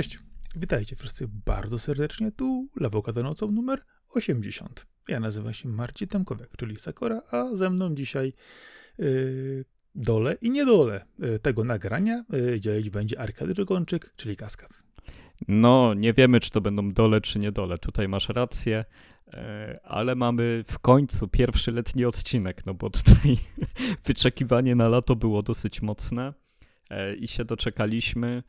Cześć, witajcie wszyscy bardzo serdecznie, tu Lawokado nocą numer 80. Ja nazywam się Marcin Tomkowiak, czyli Sakora, a ze mną dzisiaj yy, dole i niedole yy, tego nagrania yy, dzielić będzie Arkady Żegonczyk, czyli Kaskad. No, nie wiemy, czy to będą dole, czy niedole. Tutaj masz rację, e, ale mamy w końcu pierwszy letni odcinek, no bo tutaj wyczekiwanie na lato było dosyć mocne e, i się doczekaliśmy.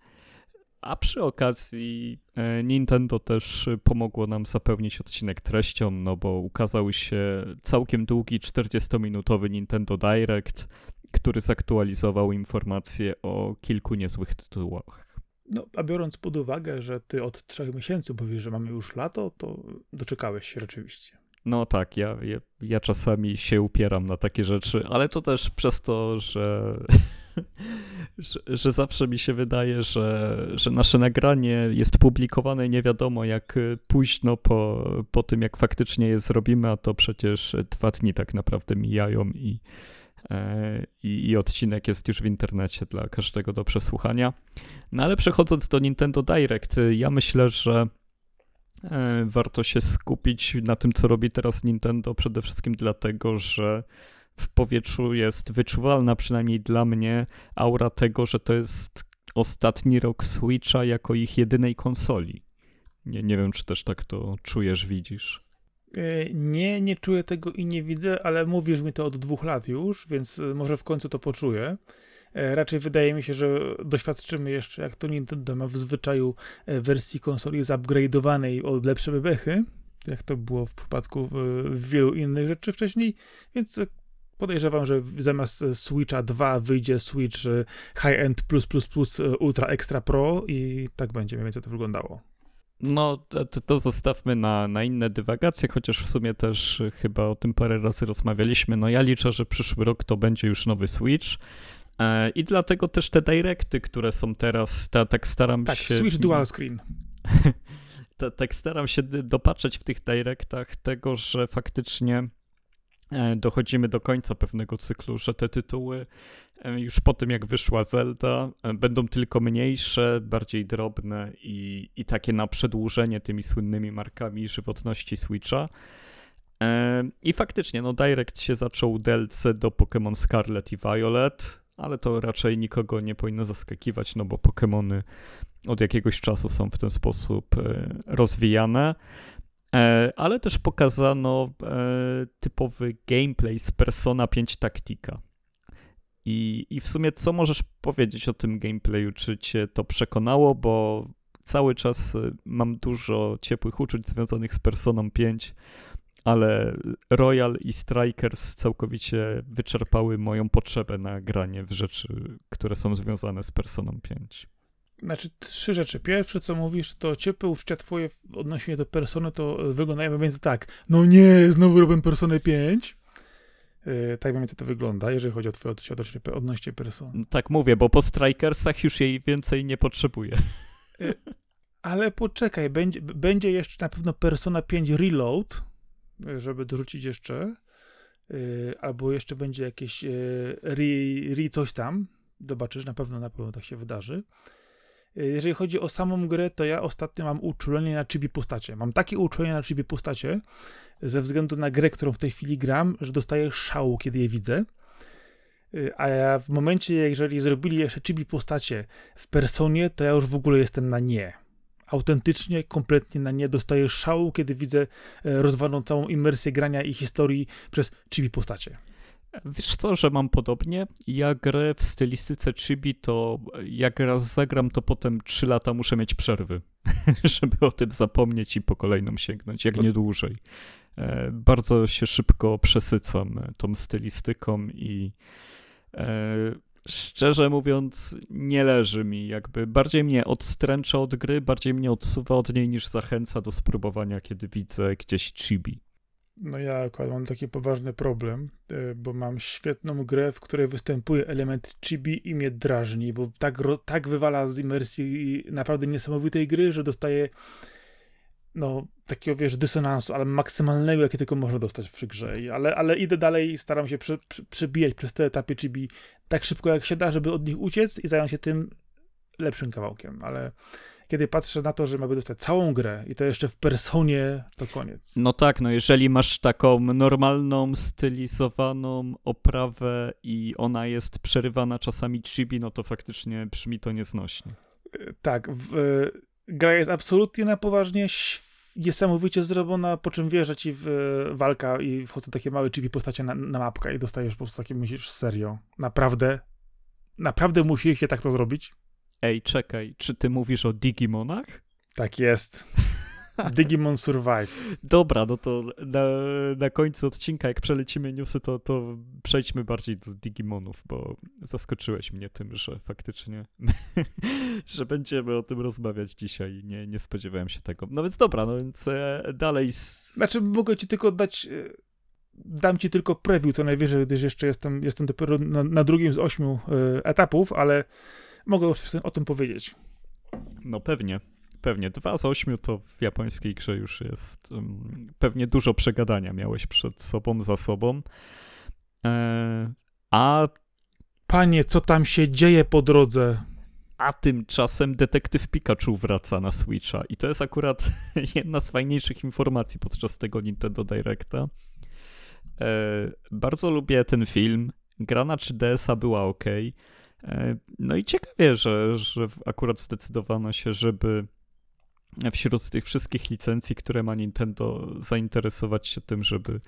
A przy okazji e, Nintendo też pomogło nam zapełnić odcinek treścią, no bo ukazał się całkiem długi 40-minutowy Nintendo Direct, który zaktualizował informacje o kilku niezłych tytułach. No, a biorąc pod uwagę, że ty od trzech miesięcy mówisz, że mamy już lato, to doczekałeś się rzeczywiście. No tak, ja, ja, ja czasami się upieram na takie rzeczy, ale to też przez to, że że, że, zawsze mi się wydaje, że, że nasze nagranie jest publikowane nie wiadomo jak późno po, po tym, jak faktycznie je zrobimy, a to przecież dwa dni tak naprawdę mijają i, e, i, i odcinek jest już w internecie dla każdego do przesłuchania. No ale przechodząc do Nintendo Direct, ja myślę, że warto się skupić na tym, co robi teraz Nintendo, przede wszystkim dlatego, że w powietrzu jest wyczuwalna, przynajmniej dla mnie, aura tego, że to jest ostatni rok Switcha jako ich jedynej konsoli. Nie, nie wiem, czy też tak to czujesz, widzisz. E, nie, nie czuję tego i nie widzę, ale mówisz mi to od dwóch lat już, więc e, może w końcu to poczuję. E, raczej wydaje mi się, że doświadczymy jeszcze, jak to Nintendo ma w zwyczaju wersji konsoli zupgrade'owanej o lepsze bebechy, jak to było w przypadku wielu innych rzeczy wcześniej, więc podejrzewam, że zamiast Switcha 2 wyjdzie Switch High-End plus plus plus Ultra Extra Pro i tak będzie mniej więcej to wyglądało. No, to, to zostawmy na, na inne dywagacje, chociaż w sumie też chyba o tym parę razy rozmawialiśmy. No ja liczę, że przyszły rok to będzie już nowy Switch. E, I dlatego też te directy, które są teraz, ta, tak staram tak, się... Tak, Switch Dual Screen. ta, tak staram się dopatrzeć w tych directach tego, że faktycznie E, dochodzimy do końca pewnego cyklu, że te tytuły e, już po tym jak wyszła Zelda będą tylko mniejsze, bardziej drobne i, i takie na przedłużenie tymi słynnymi markami żywotności Switcha. I faktycznie, no Direct się zaczął DLC do Pokémon Scarlet i Violet, ale to raczej nikogo nie powinno zaskakiwać, no bo Pokémony od jakiegoś czasu są w ten sposób rozwijane. E, ale też pokazano e, typowy gameplay z Persona 5 Taktika. I, I w sumie co możesz powiedzieć o tym gameplayu? Czy cię to przekonało? Bo cały czas e, mam dużo ciepłych uczuć związanych z Personą 5, ale Royal i Strikers całkowicie wyczerpały moją potrzebę na granie w rzeczy, które są związane z Personą 5. Znaczy, trzy rzeczy. Pierwsze, co mówisz, to ciepłe uczucia twoje odnośnie do persony, to wyglądają mniej więcej tak. No nie, znowu robię personę 5. Yy, tak mniej więcej to wygląda, jeżeli chodzi o twoje odczucia odnośnie persony. No, tak mówię, bo po Strikersach już jej więcej nie potrzebuję. Yy, ale poczekaj, będzie, będzie jeszcze na pewno Persona 5 Reload, żeby dorzucić jeszcze. Yy, albo jeszcze będzie jakieś yy, re, re coś tam. Zobaczysz, na pewno, na pewno tak się wydarzy. Jeżeli chodzi o samą grę, to ja ostatnio mam uczulenie na chibi postacie. Mam takie uczulenie na chibi postacie ze względu na grę, którą w tej chwili gram, że dostaję szału, kiedy je widzę. Y, a ja w momencie, jeżeli zrobili jeszcze chibi postacie w personie, to ja już w ogóle jestem na nie. Autentycznie, kompletnie na nie. Dostaję szału, kiedy widzę e, rozwaloną całą imersję grania i historii przez chibi postacie. Wiesz co, że mam podobnie. Ja grę w stylistyce chibi, to jak raz zagram, to potem 3 lata muszę mieć przerwy, żeby o tym zapomnieć i po kolejną sięgnąć, jak nie dłużej. E, bardzo się szybko przesycam tą stylistyką i e, szczerze mówiąc, nie leży mi. Jakby bardziej mnie odstręcza od gry, bardziej mnie odsuwa od niej niż zachęca do spróbowania, kiedy widzę gdzieś chibi. No ja akurat mam taki poważny problem, e, bo mam świetną grę, w której występuje element chibi i mnie drażni, bo tak, tak wywala z imersji naprawdę niesamowitej gry, że dostaje no, takiego, wiesz, dysonansu, ale maksymalnego, jakie tylko można dostać w grze. Ale, ale idę dalej i staram się przy, przy, przebijać przez te etapy chibi tak szybko, jak się da, żeby od nich uciec i zająć się tym lepszym kawałkiem, ale kiedy patrzę na to, że mamy dostać całą grę i to jeszcze w personie, to koniec. No tak, no jeżeli masz taką normalną, stylizowaną oprawę i ona jest przerywana czasami chibi, no to faktycznie brzmi to nieznośnie. Tak, w, e, gra jest absolutnie na poważnie, niesamowicie zrobiona, po czym wierzę ci w e, walka i wchodzą takie małe chibi postacie na, na mapkę i dostajesz po prostu takie myślisz, serio, naprawdę, naprawdę musieliście tak to zrobić? Ej, czekaj, czy ty mówisz o Digimonach? Tak jest. Digimon Survive. Dobra, no to na, na końcu odcinka, jak przelecimy newsy, to, to przejdźmy bardziej do Digimonów, bo zaskoczyłeś mnie tym, że faktycznie, że będziemy o tym rozmawiać dzisiaj. Nie, nie spodziewałem się tego. No więc dobra, no więc e, dalej. Z... Znaczy, mogę ci tylko dać. e, Dam ci tylko preview, co najwyżej, gdyż jeszcze jestem, jestem dopiero na, na drugim z ośmiu e, etapów, ale mogę już o tym powiedzieć. No pewnie. Pewnie. Dwa z ośmiu to w japońskiej grze już jest pewnie dużo przegadania miałeś przed sobą, za sobą. E, a Panie, co tam się dzieje po drodze? A tymczasem detektyw Pikachu wraca na Switcha i to jest akurat jedna z fajniejszych informacji podczas tego Nintendo Directa. E, bardzo lubię ten film. Gra na 3DS-a była ok. E, no i ciekawie, że, że akurat zdecydowano się, żeby wśród tych wszystkich licencji, które ma Nintendo, zainteresować się tym, żeby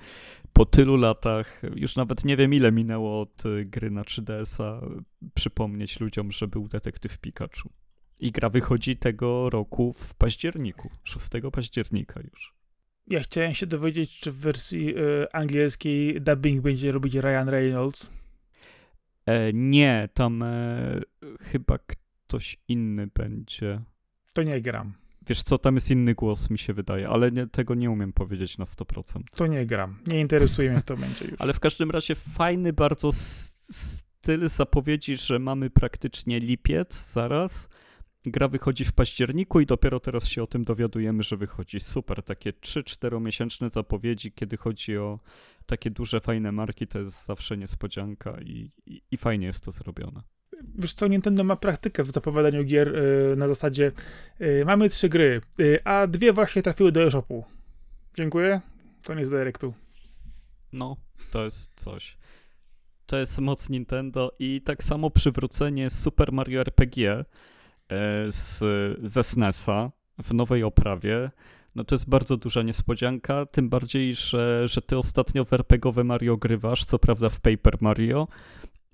po tylu latach, już nawet nie wiem ile minęło od y, gry na 3DS-a, przypomnieć ludziom, że był detektyw Pikachu. I gra wychodzi tego roku w październiku, 6 października już. Ja chciałem się dowiedzieć, czy w wersji e, angielskiej dubbing będzie robić Ryan Reynolds. E, nie, tam e, chyba ktoś inny będzie. To nie gram. Wiesz co, tam jest inny głos, mi się wydaje, ale nie, tego nie umiem powiedzieć na 100%. To nie gram. Nie interesuje mnie w to będzie już. Ale w każdym razie fajny bardzo styl zapowiedzi, że mamy praktycznie lipiec zaraz. Gra wychodzi w październiku i dopiero teraz się o tym dowiadujemy, że wychodzi. Super, takie 3-4 miesięczne zapowiedzi, kiedy chodzi o takie duże, fajne marki, to jest zawsze niespodzianka i, i, i fajnie jest to zrobione. Wiesz co, Nintendo ma praktykę w zapowiadaniu gier e, na zasadzie e, mamy trzy gry, e, a dwie właśnie trafiły do e-shopu. Dziękuję. Koniec Directu. No, to jest coś. To jest moc Nintendo i tak samo przywrócenie Super Mario RPG e, z, ze SNES-a w nowej oprawie. No to jest bardzo duża niespodzianka, tym bardziej, że, że ty ostatnio w RPGowe Mario grywasz, co prawda w Paper Mario,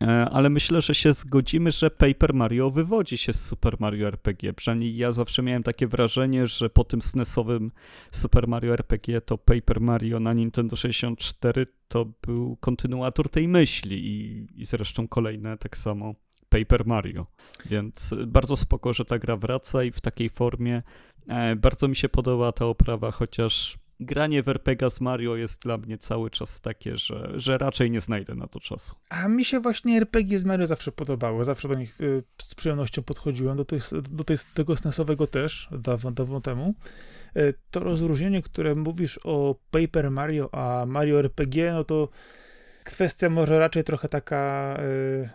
ale myślę, że się zgodzimy, że Paper Mario wywodzi się z Super Mario RPG. Przynajmniej ja zawsze miałem takie wrażenie, że po tym SNES-owym Super Mario RPG to Paper Mario na Nintendo 64 to był kontynuator tej myśli i, i zresztą kolejne tak samo Paper Mario. Więc bardzo spoko, że ta gra wraca i w takiej formie. E, bardzo mi się podoba ta oprawa, chociaż granie w RPG z Mario jest dla mnie cały czas takie, że, że raczej nie znajdę na to czasu. A mi się właśnie RPG z Mario zawsze podobały. Zawsze do nich y, z przyjemnością podchodziłem. Do, tych, do tego SNESowego też, dawno, dawno temu. Y, To rozróżnienie, które mówisz o Paper Mario, a Mario RPG, no to kwestia może raczej trochę taka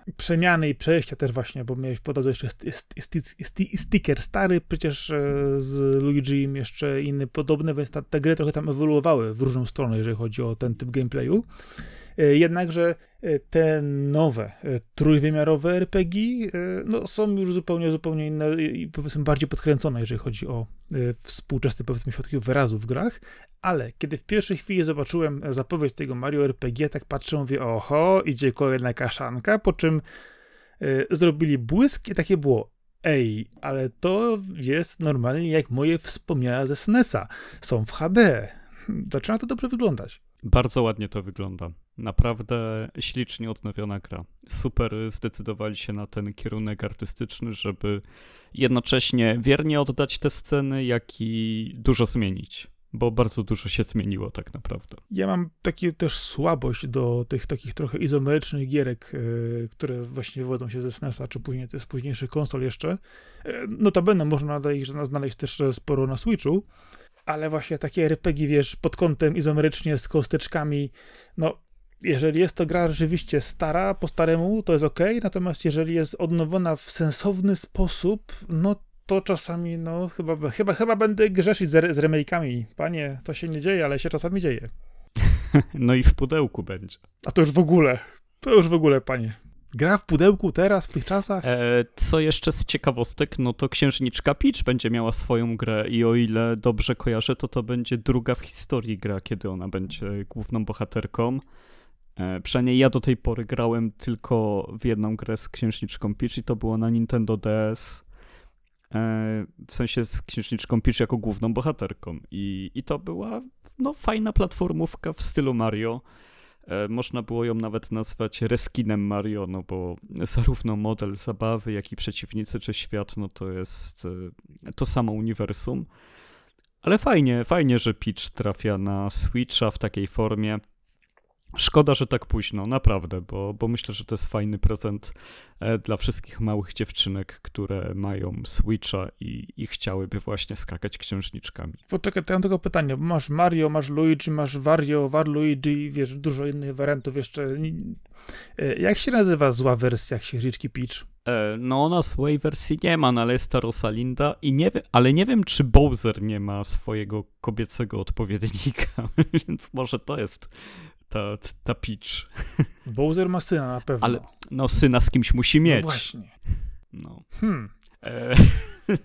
y, przemiany i przejścia też właśnie, bo miałeś po jeszcze st- st- st- st- sticker stary przecież y, z Luigi'm jeszcze inny podobny, więc te gry trochę tam ewoluowały w różną stronę, jeżeli chodzi o ten typ gameplayu. Y, Jednakże y, te nowe y, trójwymiarowe RPG no, są już zupełnie, zupełnie inne i powiedzmy bardziej podkręcone, jeżeli chodzi o współczesne powiedzmy środki wyrazu w grach, ale kiedy w pierwszej chwili zobaczyłem zapowiedź tego Mario RPG, tak patrzę, mówię, oho, idzie kolejna kaszanka, po czym zrobili błysk i takie było, ej, ale to jest normalnie jak moje wspomnienia ze SNES-a, są w HD. Zaczyna to dobrze wyglądać. Bardzo ładnie to wygląda. Naprawdę ślicznie odnowiona gra. Super zdecydowali się na ten kierunek artystyczny, żeby jednocześnie wiernie oddać te sceny, jak i dużo zmienić. Bo bardzo dużo się zmieniło tak naprawdę. Ja mam takie też słabość do tych takich trochę izomerycznych gierek, yy, które właśnie wywodzą się ze SNES-a, czy później z późniejszych konsol jeszcze. Yy, Notabene można znaleźć też sporo na Switchu, ale właśnie takie RPG, wiesz, pod kątem izomerycznie z kosteczkami, no jeżeli jest to gra rzeczywiście stara, po staremu, to jest ok, natomiast jeżeli jest odnowiona w sensowny sposób, no to czasami, no, chyba, chyba, chyba będę grzeszyć z, z remake'ami. Panie, to się nie dzieje, ale się czasami dzieje. No i w pudełku będzie. A to już w ogóle, to już w ogóle, panie. Gra w pudełku teraz, w tych czasach? E, co jeszcze z ciekawostek, no to Księżniczka Peach będzie miała swoją grę i o ile dobrze kojarzę, to to będzie druga w historii gra, kiedy ona będzie główną bohaterką. E, przynajmniej ja do tej pory grałem tylko w jedną grę z Księżniczką Peach i to było na Nintendo DS. E, w sensie z Księżniczką Peach jako główną bohaterką. I, i to była no, fajna platformówka w stylu Mario. E, można było ją nawet nazwać reskinem Mario, no bo zarówno model zabawy, jak i przeciwnicy czy świat, no to jest to samo uniwersum. Ale fajnie, fajnie, że Peach trafia na Switcha w takiej formie. Szkoda, że tak późno, naprawdę, bo, bo myślę, że to jest fajny prezent e, dla wszystkich małych dziewczynek, które mają Switcha i, i chciałyby właśnie skakać księżniczkami. Poczekaj, to ja mam tylko pytanie. Masz Mario, masz Luigi, masz Wario, Waluigi, wiesz, dużo innych wariantów jeszcze. E, jak się nazywa zła wersja księżniczki Peach? E, no ona swojej wersji nie ma, no ale jest ta Rosalinda i nie wiem, ale nie wiem, czy Bowser nie ma swojego kobiecego odpowiednika, więc może to jest ta, ta Peach. Bowser ma syna na pewno. Ale no syna z kimś musi mieć. No właśnie. No. Hmm. E,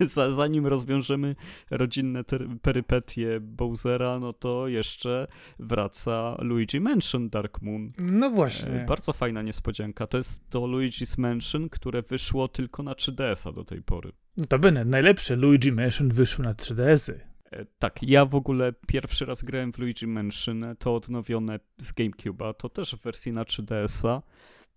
zanim rozwiążemy rodzinne perypetie Bowsera, no to jeszcze wraca Luigi Mansion Dark Moon. No właśnie. E, bardzo fajna niespodzianka. To jest to Luigi's Mansion, które wyszło tylko na 3DS-a do tej pory. Notabene, najlepsze Luigi Mansion wyszło na 3DS-y. E, tak, ja w ogóle pierwszy raz grałem w Luigi Mansion, to odnowione z GameCube'a, to też w wersji na 3DS-a.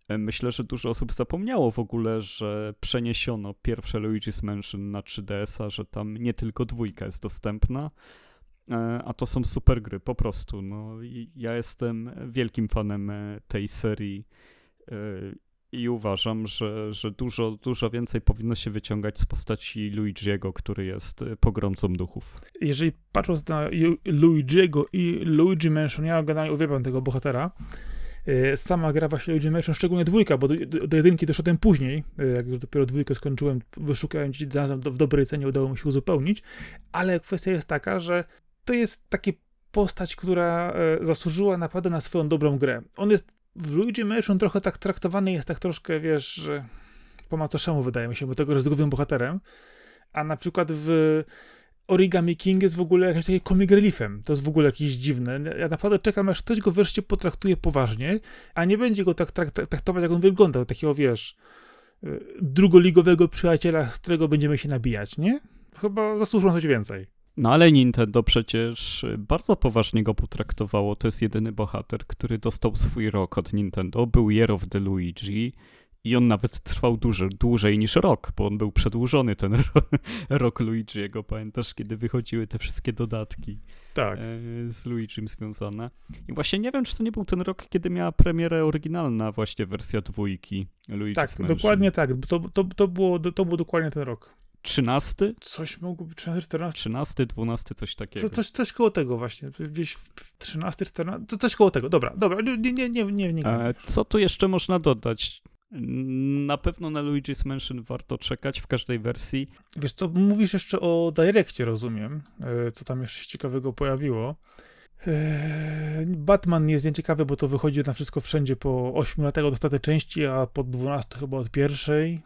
E, myślę, że dużo osób zapomniało w ogóle, że przeniesiono pierwsze Luigi's Mansion na 3DS-a, że tam nie tylko dwójka jest dostępna, e, a to są super gry, po prostu. No, ja jestem wielkim fanem tej serii i uważam, że, że dużo, dużo więcej powinno się wyciągać z postaci Luigiego, który jest y, pogromcą duchów. Jeżeli patrząc na Luigiego i Luigi Mansion, ja generalnie uwielbiam tego bohatera. Y, sama gra właśnie Luigi Mansion, szczególnie dwójka, bo do, do, jedynki doszedłem później, y, jak już dopiero dwójkę skończyłem, wyszukałem zarazem w dobrej cenie, udało mi się uzupełnić, ale kwestia jest taka, że to jest taki postać, która zasłużyła naprawdę na swoją dobrą grę. On jest w Luigi Mansion trochę tak traktowany jest tak troszkę, wiesz, po macoszemu wydaje mi się, bo tego jest głównym bohaterem, a na przykład w Origami King jest w ogóle jakimś takim comic reliefem. To jest w ogóle jakieś dziwne. Ja naprawdę czekam, aż ktoś go wreszcie potraktuje poważnie, a nie będzie go tak traktować, jak on wyglądał, takiego, wiesz, y, drugoligowego przyjaciela, z którego będziemy się nabijać, nie? Chyba zasłużą coś więcej. No ale Nintendo przecież bardzo poważnie go potraktowało. To jest jedyny bohater, który dostał swój rok od Nintendo. Był Year of the Luigi i on nawet trwał duży, dłużej niż rok, bo on był przedłużony, ten rok Luigi'ego. Pamiętasz, kiedy wychodziły te wszystkie dodatki tak. E, z Luigi'm związane. I właśnie nie wiem, czy to nie był ten rok, kiedy miała premierę oryginalna właśnie wersja dwójki Luigi's Tak, Mansion. dokładnie tak. To, to, to, było, to był dokładnie ten rok. 13? Coś mogło być 13, 14. 13, 12, coś takiego. Co, coś, coś koło tego właśnie. Gdzieś w 13, 14, coś koło tego. Dobra, dobra, nie, nie, nie, nie. nie. E, co tu jeszcze można dodać? Na pewno na Luigi's Mansion warto czekać w każdej wersji. Wiesz co, mówisz jeszcze o Direccie, rozumiem, e, co tam jeszcze ciekawego pojawiło. E, Batman jest nieciekawy, bo to wychodzi na wszystko wszędzie po 8 latach od ostatniej części, a po 12 chyba od pierwszej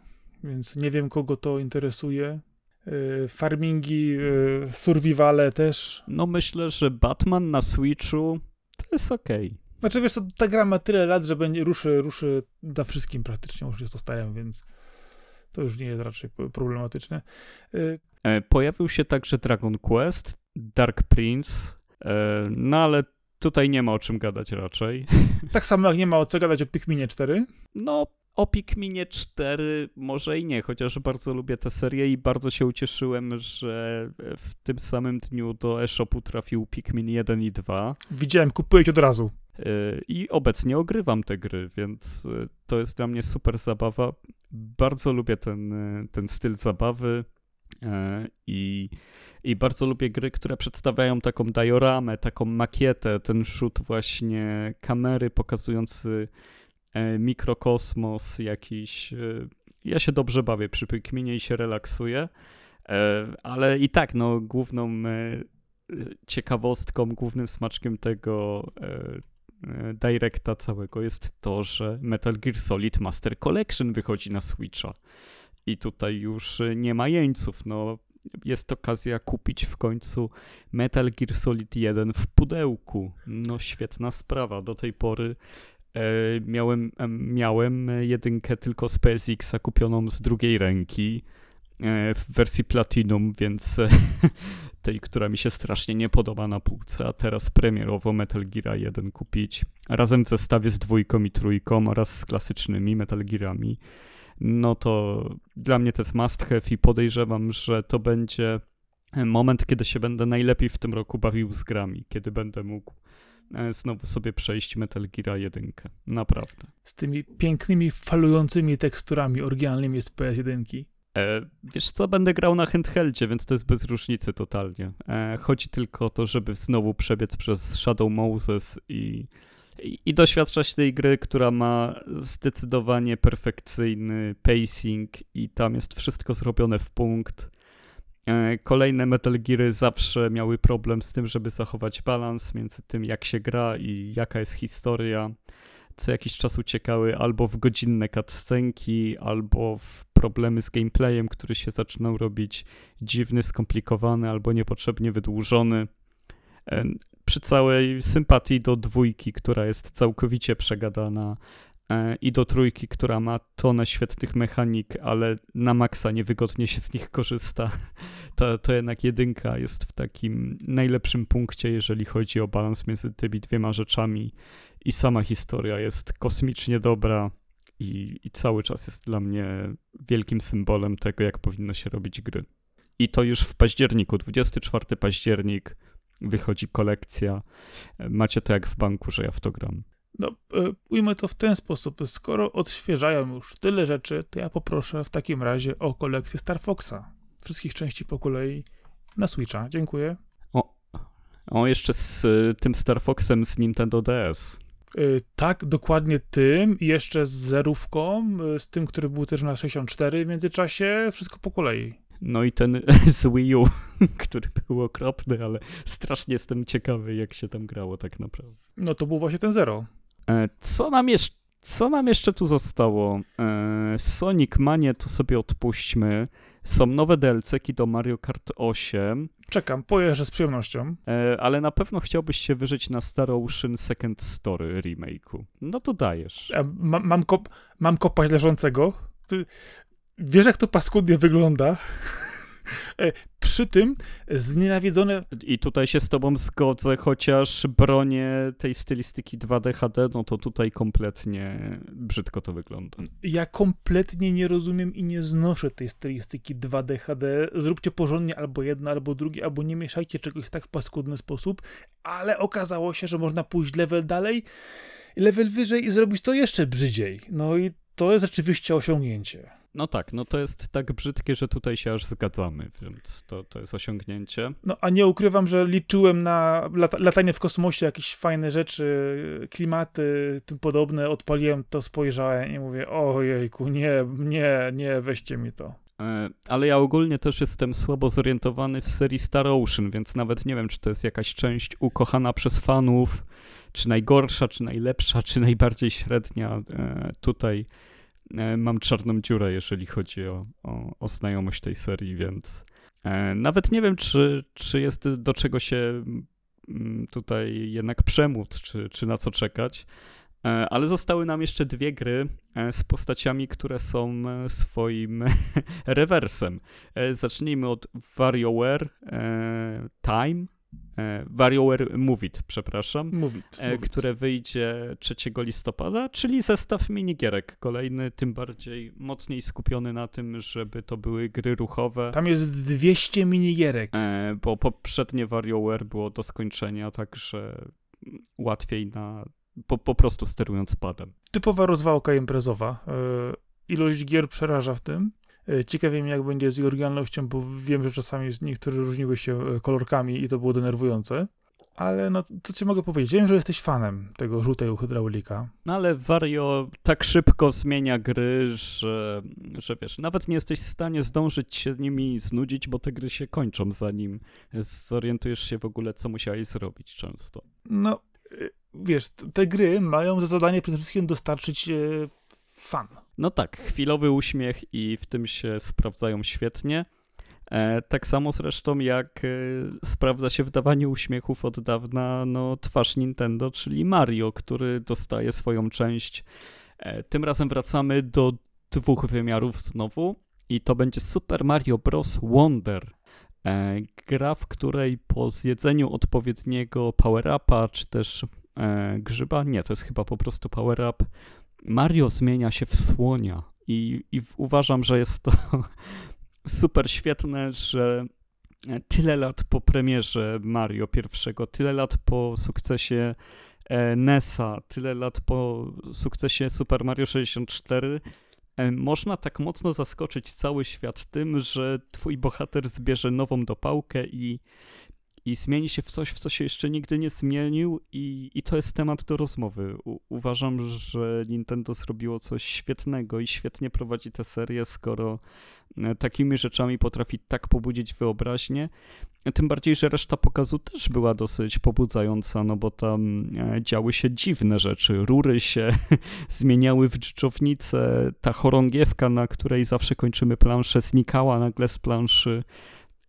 więc nie wiem, kogo to interesuje. E, farmingi, e, survivale też. No myślę, że Batman na Switchu to jest okej. Okay. Znaczy wiesz, ta gra ma tyle lat, że będzie ruszy, ruszy na wszystkim praktycznie, już jest to starym, więc to już nie jest raczej problematyczne. E, pojawił się także Dragon Quest, Dark Prince, no ale tutaj nie ma o czym gadać raczej. Tak samo jak nie ma o co gadać o Pikminie 4. No, o Pikminie 4 może i nie, chociaż bardzo lubię tę serię i bardzo się ucieszyłem, że w tym samym dniu do e-shopu trafił Pikmin 1 i 2. Widziałem, kupuję od razu. Y, I obecnie ogrywam te gry, więc y, to jest dla mnie super zabawa. Bardzo lubię ten, y, ten styl zabawy i, i bardzo lubię gry, które przedstawiają taką dioramę, taką makietę, ten rzut właśnie kamery pokazujący E, mikrokosmos jakiś. E, ja się dobrze bawię przy Pikminie i się relaksuję. E, ale i tak, no, główną e, ciekawostką, głównym smaczkiem tego e, e, directa całego jest to, że Metal Gear Solid Master Collection wychodzi na Switcha. I tutaj już nie ma jeńców, no jest okazja kupić w końcu Metal Gear Solid 1 w pudełku. No świetna sprawa. Do tej pory e, miałem, e, miałem jedynkę tylko z PSX-a kupioną z drugiej ręki e, w wersji Platinum, więc e, tej, która mi się strasznie nie podoba na półce, a teraz premierowo Metal Gear 1 kupić. Razem w zestawie z dwójką i trójką oraz z klasycznymi Metal Gearami. No to dla mnie to jest must have i podejrzewam, że to będzie moment, kiedy się będę najlepiej w tym roku bawił z grami, kiedy będę mógł e, znowu sobie przejść Metal Gear 1. Naprawdę. Z tymi pięknymi, falującymi teksturami oryginalnymi z PS1. E, wiesz co, będę grał na handheldzie, więc to jest bez różnicy totalnie. E, chodzi tylko o to, żeby znowu przebiec przez Shadow Moses i i, doświadczać tej gry, która ma zdecydowanie perfekcyjny pacing i tam jest wszystko zrobione w punkt. E, kolejne Metal Geary zawsze miały problem z tym, żeby zachować balans między tym, jak się gra i jaka jest historia. Co jakiś czas uciekały albo w godzinne cutscenki, albo w problemy z gameplayem, który się zaczynał robić dziwny, skomplikowany albo niepotrzebnie wydłużony. E, przy całej sympatii do dwójki, która jest całkowicie przegadana, i do trójki, która ma tonę świetnych mechanik, ale na maksa niewygodnie się z nich korzysta, to, to jednak jedynka jest w takim najlepszym punkcie, jeżeli chodzi o balans między tymi dwiema rzeczami i sama historia jest kosmicznie dobra i, i cały czas jest dla mnie wielkim symbolem tego, jak powinno się robić gry. I to już w październiku, 24 październik, wychodzi kolekcja. Macie to jak w banku, że ja w to gram. No, e, ujmę to w ten sposób. Skoro odświeżają już tyle rzeczy, to ja poproszę w takim razie o kolekcję Star Foxa. Wszystkich części po kolei na Switcha. Dziękuję. O, o jeszcze z y, tym Star Foxem z Nintendo DS. Y, tak, dokładnie tym. Jeszcze z zerówką, z tym, który był też na 64 w międzyczasie. Wszystko po kolei. No i ten z Wii U, który był okropny, ale strasznie jestem ciekawy, jak się tam grało tak naprawdę. No to był właśnie ten Zero. E, co nam jeszcze, co nam jeszcze tu zostało? E, Sonic Manie to sobie odpuśćmy. Są nowe DLC-ki do Mario Kart 8. Czekam, pojeżdżę z przyjemnością. E, ale na pewno chciałbyś się wyżyć na Star Ocean Second Story remake'u. No to dajesz. Ma, mam, kop, mam kopać leżącego. Ty, Wiesz, jak to paskudnie wygląda? E, przy tym znienawidzone. I tutaj się z tobą zgodzę, chociaż bronię tej stylistyki 2D HD, no to tutaj kompletnie brzydko to wygląda. Ja kompletnie nie rozumiem i nie znoszę tej stylistyki 2D HD. Zróbcie porządnie albo jedno, albo drugie, albo nie mieszajcie czegoś w tak paskudny sposób, ale okazało się, że można pójść level dalej, level wyżej i zrobić to jeszcze brzydziej. No i to jest rzeczywiście osiągnięcie. No tak, no to jest tak brzydkie, że tutaj się aż zgadzamy, więc to, to jest osiągnięcie. No a nie ukrywam, że liczyłem na lata, latanie w kosmosie, jakieś fajne rzeczy, klimaty, tym podobne. Odpaliłem to, spojrzałem i mówię, ojejku, nie, nie, nie, weźcie mi to. E, ale ja ogólnie też jestem słabo zorientowany w serii Star Ocean, więc nawet nie wiem, czy to jest jakaś część ukochana przez fanów, czy najgorsza, czy najlepsza, czy najbardziej średnia. E, tutaj mam czarną dziurę, jeżeli chodzi o, o, o znajomość tej serii, więc e, nawet nie wiem, czy, czy jest do czego się mm, tutaj jednak przemóc, czy, czy na co czekać. E, ale zostały nam jeszcze dwie gry z postaciami, które są swoim rewersem. Zacznijmy od WarioWare Time E, WarioWare Move It, przepraszam, Move it, e, które wyjdzie 3 listopada, czyli zestaw minigierek, kolejny, tym bardziej mocniej skupiony na tym, żeby to były gry ruchowe. Tam jest 200 minigierek. E, bo poprzednie WarioWare było do skończenia, także łatwiej na, po, po prostu sterując padem. Typowa rozwałka imprezowa. Ilość gier przeraża w tym. E, ciekawie mnie, jak będzie z jej oryginalnością, bo wiem, że czasami niektóre różniły się e, kolorkami i to było denerwujące. ale no co ci mogę powiedzieć? Wiem, że jesteś fanem tego żółtego hydraulika. No ale Wario tak szybko zmienia gry, że, że wiesz, nawet nie jesteś w stanie zdążyć się nimi znudzić, bo te gry się kończą, zanim zorientujesz się w ogóle, co musiałeś zrobić często. No, y, wiesz, te gry mają za zadanie przede wszystkim dostarczyć e, fan. No tak, chwilowy uśmiech i w tym się sprawdzają świetnie. E, tak samo zresztą jak e, sprawdza się w dawaniu uśmiechów od dawna no, twarz Nintendo, czyli Mario, który dostaje swoją część. E, tym razem wracamy do dwóch wymiarów znowu i to będzie Super Mario Bros. Wonder. Gra, w której po zjedzeniu odpowiedniego power-upa, czy też grzyba, nie, to jest chyba po prostu power-up, Mario zmienia się w słonia i, i uważam, że jest to super świetne, że tyle lat po premierze Mario pierwszego, tyle lat po sukcesie e, NESa, tyle lat po sukcesie Super Mario 64, e, można tak mocno zaskoczyć cały świat tym, że twój bohater zbierze nową dopałkę i i zmieni się w coś, w co się jeszcze nigdy nie zmienił i, i to jest temat do rozmowy. U, uważam, że Nintendo zrobiło coś świetnego i świetnie prowadzi tę serię, skoro e, takimi rzeczami potrafi tak pobudzić wyobraźnię. Tym bardziej, że reszta pokazu też była dosyć pobudzająca, no bo tam e, działy się dziwne rzeczy. Rury się zmieniały w dżdżownicę, ta chorągiewka, na której zawsze kończymy planszę, znikała nagle z planszy.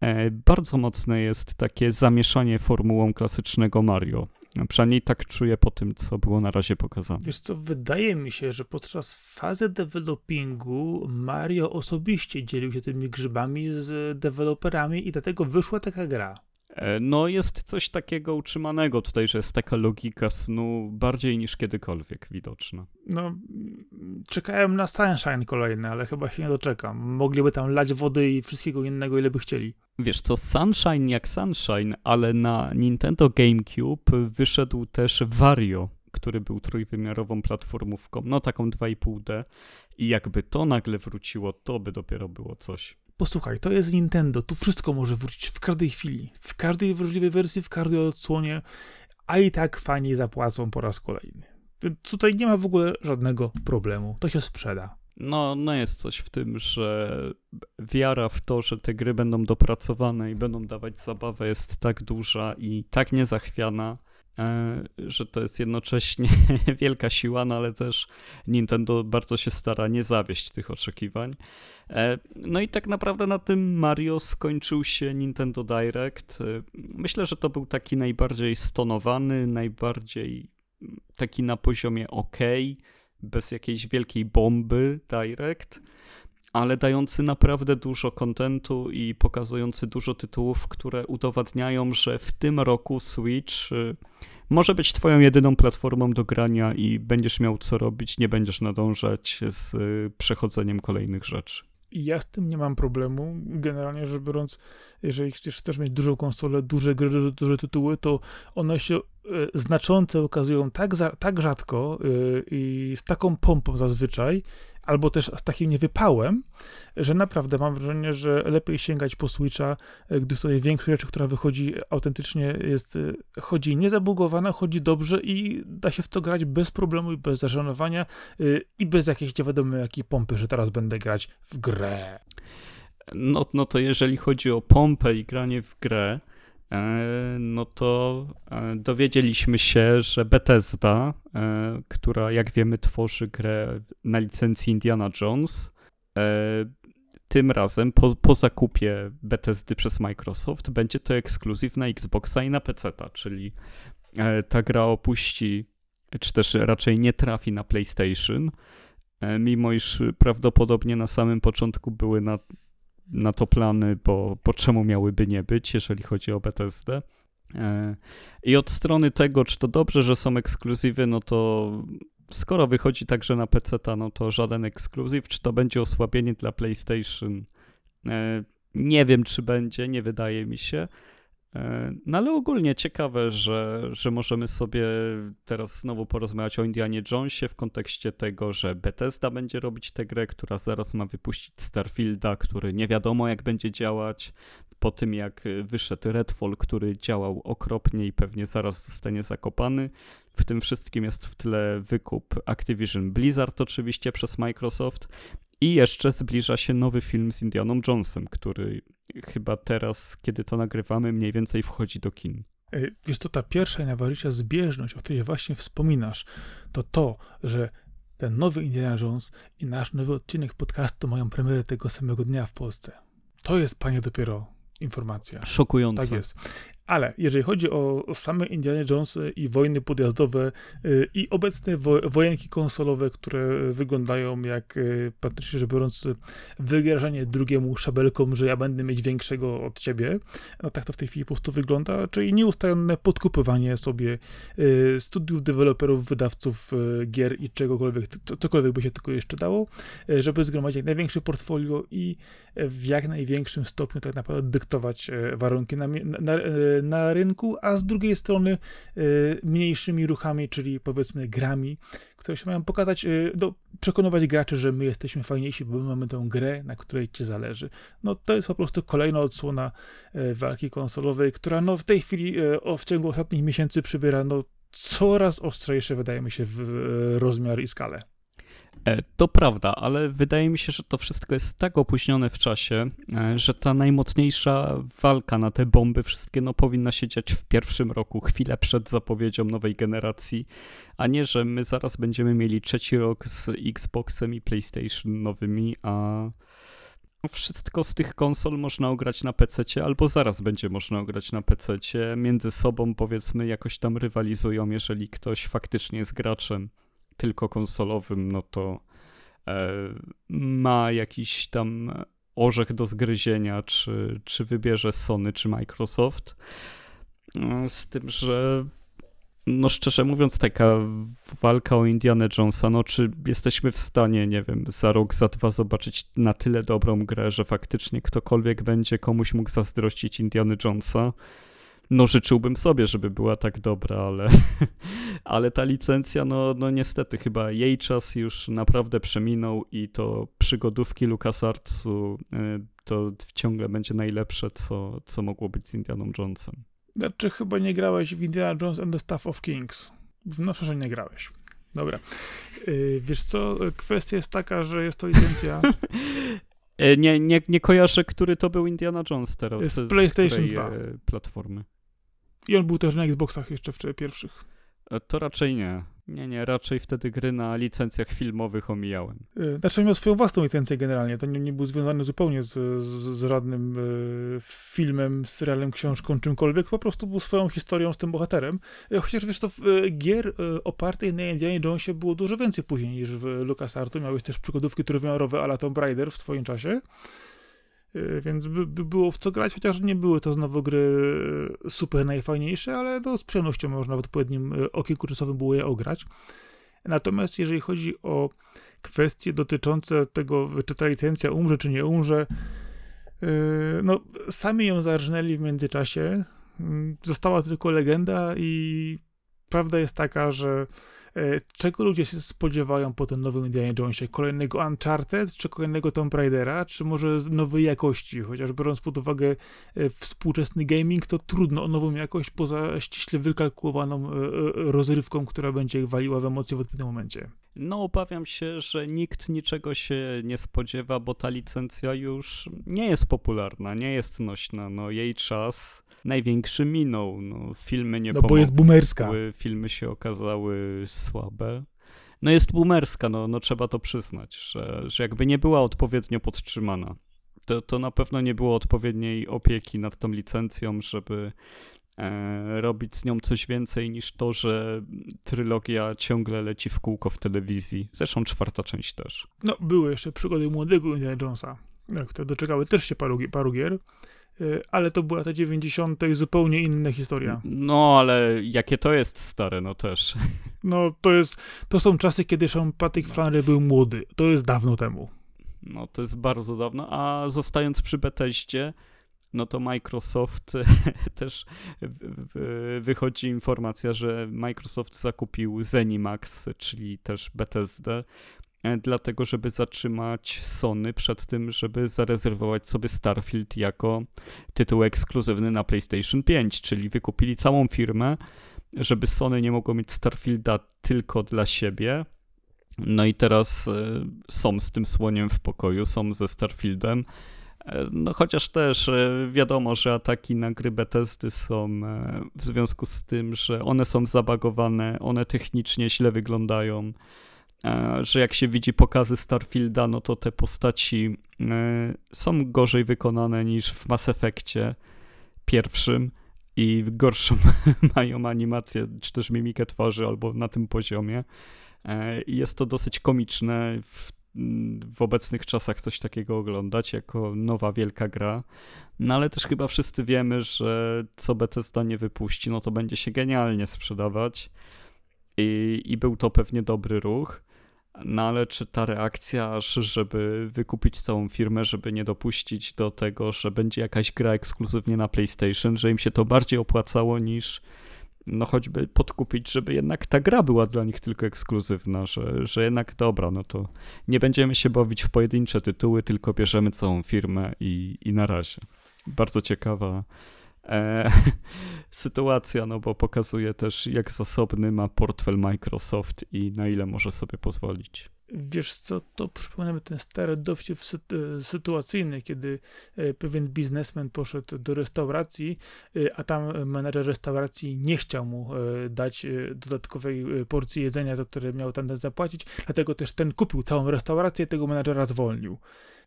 E, bardzo mocne jest takie zamieszanie formułą klasycznego Mario. Przynajmniej tak czuję po tym, co było na razie pokazane. Wiesz co, wydaje mi się, że podczas fazy developingu Mario osobiście dzielił się tymi grzybami z deweloperami i dlatego wyszła taka gra. E, no jest coś takiego utrzymanego tutaj, że jest taka logika snu bardziej niż kiedykolwiek widoczna. No, czekałem na Sunshine kolejne, ale chyba się nie doczekam. Mogliby tam lać wody i wszystkiego innego, ile by chcieli. Wiesz co, Sunshine jak Sunshine, ale na Nintendo GameCube wyszedł też Wario, który był trójwymiarową platformówką, no taką 2,5D i jakby to nagle wróciło, to by dopiero było coś. Posłuchaj, to jest Nintendo, tu wszystko może wrócić w każdej chwili, w każdej wrażliwej wersji, w każdej odsłonie, a i tak fani zapłacą po raz kolejny. Tutaj nie ma w ogóle żadnego problemu, to się sprzeda. No, no jest coś w tym, że wiara w to, że te gry będą dopracowane i będą dawać zabawę jest tak duża i tak niezachwiana, e, że to jest jednocześnie wielka siła, no ale też Nintendo bardzo się stara nie zawieść tych oczekiwań. E, no i tak naprawdę na tym Mario skończył się Nintendo Direct. E, myślę, że to był taki najbardziej stonowany, najbardziej taki na poziomie OK, bez jakiejś wielkiej bomby Direct, ale dający naprawdę dużo kontentu i pokazujący dużo tytułów, które udowadniają, że w tym roku Switch y, może być twoją jedyną platformą do grania i będziesz miał co robić, nie będziesz nadążać z y, przechodzeniem kolejnych rzeczy. I ja z tym nie mam problemu. Generalnie rzecz biorąc, jeżeli chcesz też mieć dużą konsolę, duże gry, duże tytuły, to one się e, znaczące okazują tak, za, tak rzadko yy, i z taką pompą zazwyczaj, albo też z takim niewypałem, że naprawdę mam wrażenie, że lepiej sięgać po Switcha, e, gdy tutaj większość rzeczy, która wychodzi autentycznie jest, e, chodzi niezabugowana, chodzi dobrze i da się w to grać bez problemu i bez zażenowania e, i bez jakiejś nie wiadomo jakiej pompy, że teraz będę grać w grę. No, no to jeżeli chodzi o pompę i granie w grę, no to e, dowiedzieliśmy się, że Bethesda, e, która jak wiemy tworzy grę na licencji Indiana Jones, tym razem po, po zakupie Bethesdy przez Microsoft będzie to ekskluzyw na Xboxa i na PC, czyli ta gra opuści, czy też raczej nie trafi na PlayStation, mimo iż prawdopodobnie na samym początku były na na to plany, bo, bo czemu miałyby nie być, jeżeli chodzi o BTSD. E, I od strony tego, czy to dobrze, że są ekskluzywy, no to skoro wychodzi także na PC, no to żaden ekskluzyw, czy to będzie osłabienie dla PlayStation? E, nie wiem, czy będzie, nie wydaje mi się. E, no ale ogólnie ciekawe, że, że możemy sobie teraz znowu porozmawiać o Indianie Jonesie w kontekście tego, że Bethesda będzie robić tę grę, która zaraz ma wypuścić Starfielda, który nie wiadomo jak będzie działać. po tym jak wyszedł Redfall, który działał okropnie i pewnie zaraz zostanie zakopany. W tym wszystkim jest w tle wykup Activision Blizzard oczywiście przez Microsoft i jeszcze zbliża się nowy film z Indianą Jonesem, który chyba teraz, kiedy to nagrywamy, mniej więcej wchodzi do kin. Wiesz to ta pierwsza i najważniejsza zbieżność, o której właśnie wspominasz, to to, że ten nowy Indiana Jones i nasz nowy odcinek podcastu mają premierę tego samego dnia w Polsce. To jest, panie, dopiero informacja. Szokujące. Tak jest. Ale jeżeli chodzi o, same Indiana Jones i wojny podjazdowe y, i obecne wo, wojenki konsolowe, które wyglądają jak y, praktycznie rzecz biorąc wygrażanie drugiemu szabelkom, że ja będę mieć większego od ciebie, no tak to w tej chwili po prostu wygląda, czyli nieustanne podkupywanie sobie y, studiów, deweloperów, wydawców gier i czegokolwiek, cokolwiek by się tylko jeszcze dało, żeby zgromadzić jak największe portfolio i w jak największym stopniu tak naprawdę dyktować warunki na, na, na na rynku, a z drugiej strony y, mniejszymi ruchami, czyli powiedzmy grami, które się mają pokazać, y, do, przekonywać graczy, że my jesteśmy fajniejsi, bo my mamy tę grę, na której ci zależy. No to jest po prostu kolejna odsłona y, walki konsolowej, która no w tej chwili w ciągu ostatnich miesięcy przybiera no coraz ostrzejsze, wydaje mi się, w rozmiar i skalę. E, to prawda, ale wydaje mi się, że to wszystko jest tak opóźnione w czasie, e, że ta najmocniejsza walka na te bomby wszystkie no, powinna się dziać w pierwszym roku, chwilę przed zapowiedzią nowej generacji, a nie, że my zaraz będziemy mieli trzeci rok z Xboxem i PlayStation nowymi, a wszystko z tych konsol można ograć na PC, albo zaraz będzie można ograć na PC. Między sobą powiedzmy jakoś tam rywalizują, jeżeli ktoś faktycznie jest graczem tylko konsolowym, no to e, ma jakiś tam orzech do zgryzienia, czy, czy wybierze Sony, czy Microsoft. No, z tym, że no szczerze mówiąc, taka walka o Indiana Jonesa, no czy jesteśmy w stanie, nie wiem, za rok, za dwa zobaczyć na tyle dobrą grę, że faktycznie ktokolwiek będzie komuś mógł zazdrościć Indiana Jonesa, no życzyłbym sobie, żeby była tak dobra, ale, ale ta licencja, no, no niestety chyba jej czas już naprawdę przeminął i to przygodówki LucasArtsu y, to ciągle będzie najlepsze, co, co mogło być z Indianą Jonesem. Znaczy chyba nie grałeś w Indiana Jones and the Staff of Kings. Wnoszę, że nie grałeś. Dobra. Yy, wiesz co, kwestia jest taka, że jest to licencja... E, nie, nie, nie kojarzę, który to był Indiana Jones teraz. Z PlayStation 2. E, platformy. I on był też na Xboxach jeszcze w pierwszych. E, to raczej nie. Nie, nie, raczej wtedy gry na licencjach filmowych omijałem. E, znaczy miał swoją własną licencję generalnie, to nie, nie był związany zupełnie z, z, z żadnym y, filmem, serialem, książką, czymkolwiek, po prostu był swoją historią z tym bohaterem. Chociaż wiesz, to w, gier y, opartych na Indiana Jonesie było dużo więcej później niż w LucasArtu. Miałeś też przygodówki trójwymiarowe ala Tomb Raider w swoim czasie. Y, więc by, by, było w co grać, chociaż nie były to znowu gry y, super najfajniejsze, ale no, z przyjemnością można w odpowiednim y, okienku czasowym było je ograć. Natomiast jeżeli chodzi o kwestie dotyczące tego, czy ta licencja umrze, czy nie umrze, no sami ją zarżnęli w międzyczasie. Została tylko legenda i prawda jest taka, że czego ludzie się spodziewają po tym nowym Indiana Jonesie? Kolejnego Uncharted, czy kolejnego Tomb Raidera, czy może nowej jakości? Chociaż biorąc pod uwagę e, współczesny gaming, to trudno o nową jakość poza ściśle wykalkulowaną e, rozrywką, która będzie waliła w emocje w odpowiednim momencie. No, obawiam się, że nikt niczego się nie spodziewa, bo ta licencja już nie jest popularna, nie jest nośna. No, jej czas największy minął. No, filmy nie No bo jest boomerska. Filmy się okazały słabe. No jest boomerska, no, no trzeba to przyznać, że, że jakby nie była odpowiednio podtrzymana. To, to na pewno nie było odpowiedniej opieki nad tą licencją, żeby e, robić z nią coś więcej niż to, że trylogia ciągle leci w kółko w telewizji. Zresztą czwarta część też. No, były jeszcze przygody młodego Indiana Jonesa, które doczekały też się paru, paru gier. Y, ale to była ta 90. zupełnie inna historia. No, ale jakie to jest stare, no też. No, to jest, to są czasy, kiedy Sean Patrick no. Flannery był młody. To jest dawno temu. No, to jest bardzo dawno, a zostając przy Bethesdzie, no to Microsoft też wychodzi informacja, że Microsoft zakupił Zenimax, czyli też Bethesdę e, dlatego żeby zatrzymać Sony przed tym, żeby zarezerwować sobie Starfield jako tytuł ekskluzywny na PlayStation 5, czyli wykupili całą firmę, żeby Sony nie mogło mieć Starfielda tylko dla siebie. No i teraz e, są z tym słoniem w pokoju, są ze Starfieldem. E, no chociaż też e, wiadomo, że ataki na gry Bethesdy są w związku z tym, że one są zabagowane, one technicznie źle wyglądają, że jak się widzi pokazy Starfielda, no to te postaci są gorzej wykonane niż w Mass Effectie pierwszym i gorszą mają animację, czy też mimikę twarzy, albo na tym poziomie. E, jest to dosyć komiczne w, w obecnych czasach coś takiego oglądać jako nowa wielka gra. No ale też chyba wszyscy wiemy, że co Bethesda nie wypuści, no to będzie się genialnie sprzedawać. I, i był to pewnie dobry ruch. No ale czy ta reakcja, żeby wykupić całą firmę, żeby nie dopuścić do tego, że będzie jakaś gra ekskluzywnie na PlayStation, że im się to bardziej opłacało niż no choćby podkupić, żeby jednak ta gra była dla nich tylko ekskluzywna, że, że jednak dobra, no to nie będziemy się bawić w pojedyncze tytuły, tylko bierzemy całą firmę i, i na razie. Bardzo ciekawa e, sytuacja, no bo pokazuje też, jak zasobny ma portfel Microsoft i na ile może sobie pozwolić. Wiesz co, to przypominamy ten stary dowcip e, sytuacyjny, kiedy e, pewien biznesmen poszedł do restauracji, e, a tam menedżer restauracji nie chciał mu dać dodatkowej porcji jedzenia, za które miał tam zapłacić, dlatego też ten kupił całą restaurację tego menedżera zwolnił.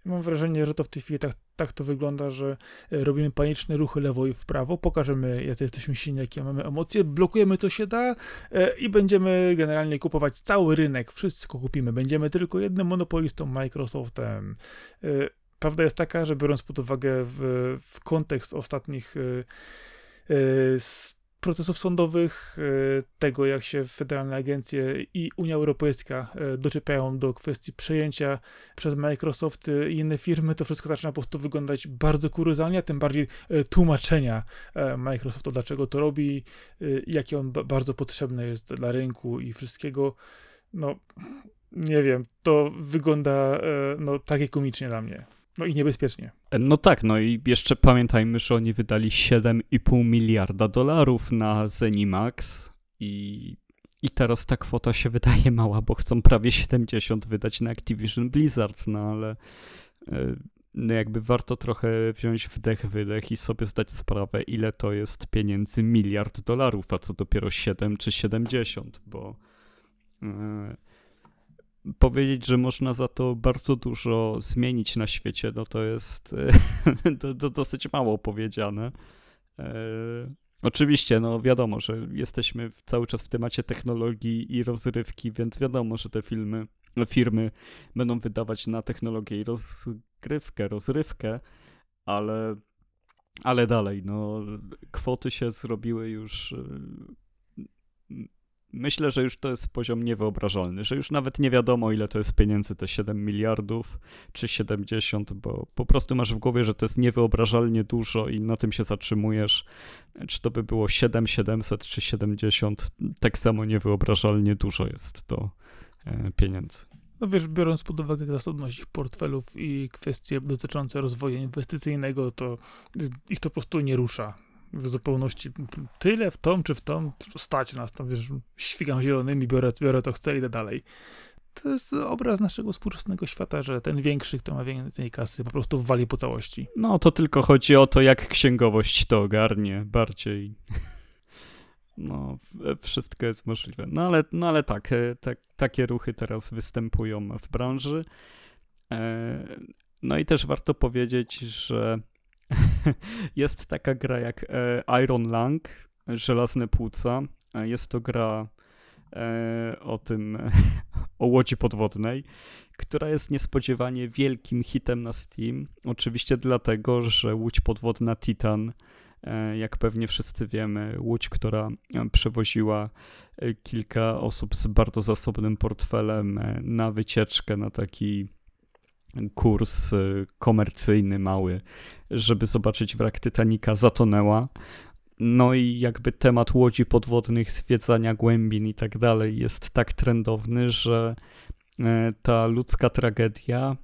Mam wrażenie, że to w tej chwili tak, tak to wygląda, że robimy paniczne ruchy lewo i w prawo, pokażemy, jacy jesteśmy silni, jakie mamy emocje, blokujemy co się da i będziemy generalnie kupować cały rynek, wszystko kupimy, będziemy tylko jednym monopolistą, Microsoftem. Prawda jest taka, że biorąc pod uwagę w, w kontekst ostatnich procesów sądowych, e, tego jak się federalne agencje i Unia Europejska e, doczepiają do kwestii przejęcia przez Microsoft i inne firmy, to wszystko zaczyna po prostu wyglądać bardzo kuryzalnie, tym bardziej e, tłumaczenia Microsoftu, dlaczego to robi, jakie on bardzo potrzebne jest dla rynku i wszystkiego. No, nie wiem, to wygląda no, tragikomicznie dla mnie. No i niebezpiecznie. No tak, no i jeszcze pamiętajmy, że oni wydali 7,5 miliarda dolarów na Zenimax i, i teraz ta kwota się wydaje mała, bo chcą prawie 70 wydać na Activision Blizzard, no ale e, no jakby warto trochę wziąć wdech, wydech i sobie zdać sprawę, ile to jest pieniędzy miliard dolarów, a co dopiero 7 czy 70, bo... Yy, powiedzieć, że można za to bardzo dużo zmienić na świecie, no to jest to, to dosyć mało powiedziane. E, oczywiście, no wiadomo, że jesteśmy cały czas w temacie technologii i rozrywki, więc wiadomo, że te filmy, firmy będą wydawać na technologię i rozgrywkę, rozrywkę, ale, ale dalej, no kwoty się zrobiły już myślę, że już to jest poziom niewyobrażalny, że już nawet nie wiadomo, ile to jest pieniędzy, te 7 miliardów czy 70, bo po prostu masz w głowie, że to jest niewyobrażalnie dużo i na tym się zatrzymujesz. Czy to by było 7, 700 czy 70, tak samo niewyobrażalnie dużo jest to e, pieniędzy. No wiesz, biorąc pod uwagę zasobność ich portfelów i kwestie dotyczące rozwoju inwestycyjnego, to ich to po prostu nie rusza w zupełności tyle w tom czy w tom, stać nas tam, wiesz, świgam zielonymi, biorę, biorę to chcę, idę dalej. To jest obraz naszego współczesnego świata, że ten większy, kto ma więcej kasy, po prostu wali po całości. No, to tylko chodzi o to, jak księgowość to ogarnie bardziej. No, wszystko jest możliwe. No ale, no, ale tak, e, tak, takie ruchy teraz występują w branży. E, no i też warto powiedzieć, że jest taka gra jak e, Iron Lang, Żelazne Płuca. E, jest to gra e, o tym, o łodzi podwodnej, która jest niespodziewanie wielkim hitem na Steam. Oczywiście dlatego, że łódź podwodna Titan, jak pewnie wszyscy wiemy, łódź, która przewoziła kilka osób z bardzo zasobnym portfelem na wycieczkę, na taki kurs y, komercyjny mały, żeby zobaczyć wrak Titanica, zatonęła. No i jakby temat łodzi podwodnych, zwiedzania głębin i tak dalej jest tak trendowny, że e, ta ludzka tragedia,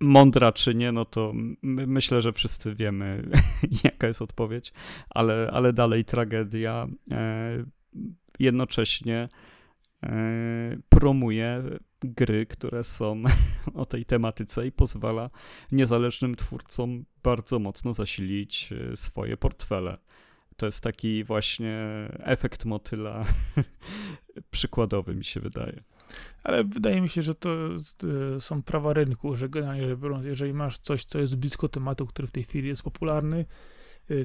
mądra czy nie, no to my, myślę, że wszyscy wiemy, jaka jest odpowiedź, ale, ale dalej tragedia e, jednocześnie e, promuje gry, które są o tej tematyce i pozwala niezależnym twórcom bardzo mocno zasilić e, swoje portfele. To jest taki właśnie efekt motyla przykładowy, mi się wydaje. Ale wydaje mi się, że to e, są prawa rynku, że generalnie jeżeli masz coś, co jest blisko tematu, który w tej chwili jest popularny,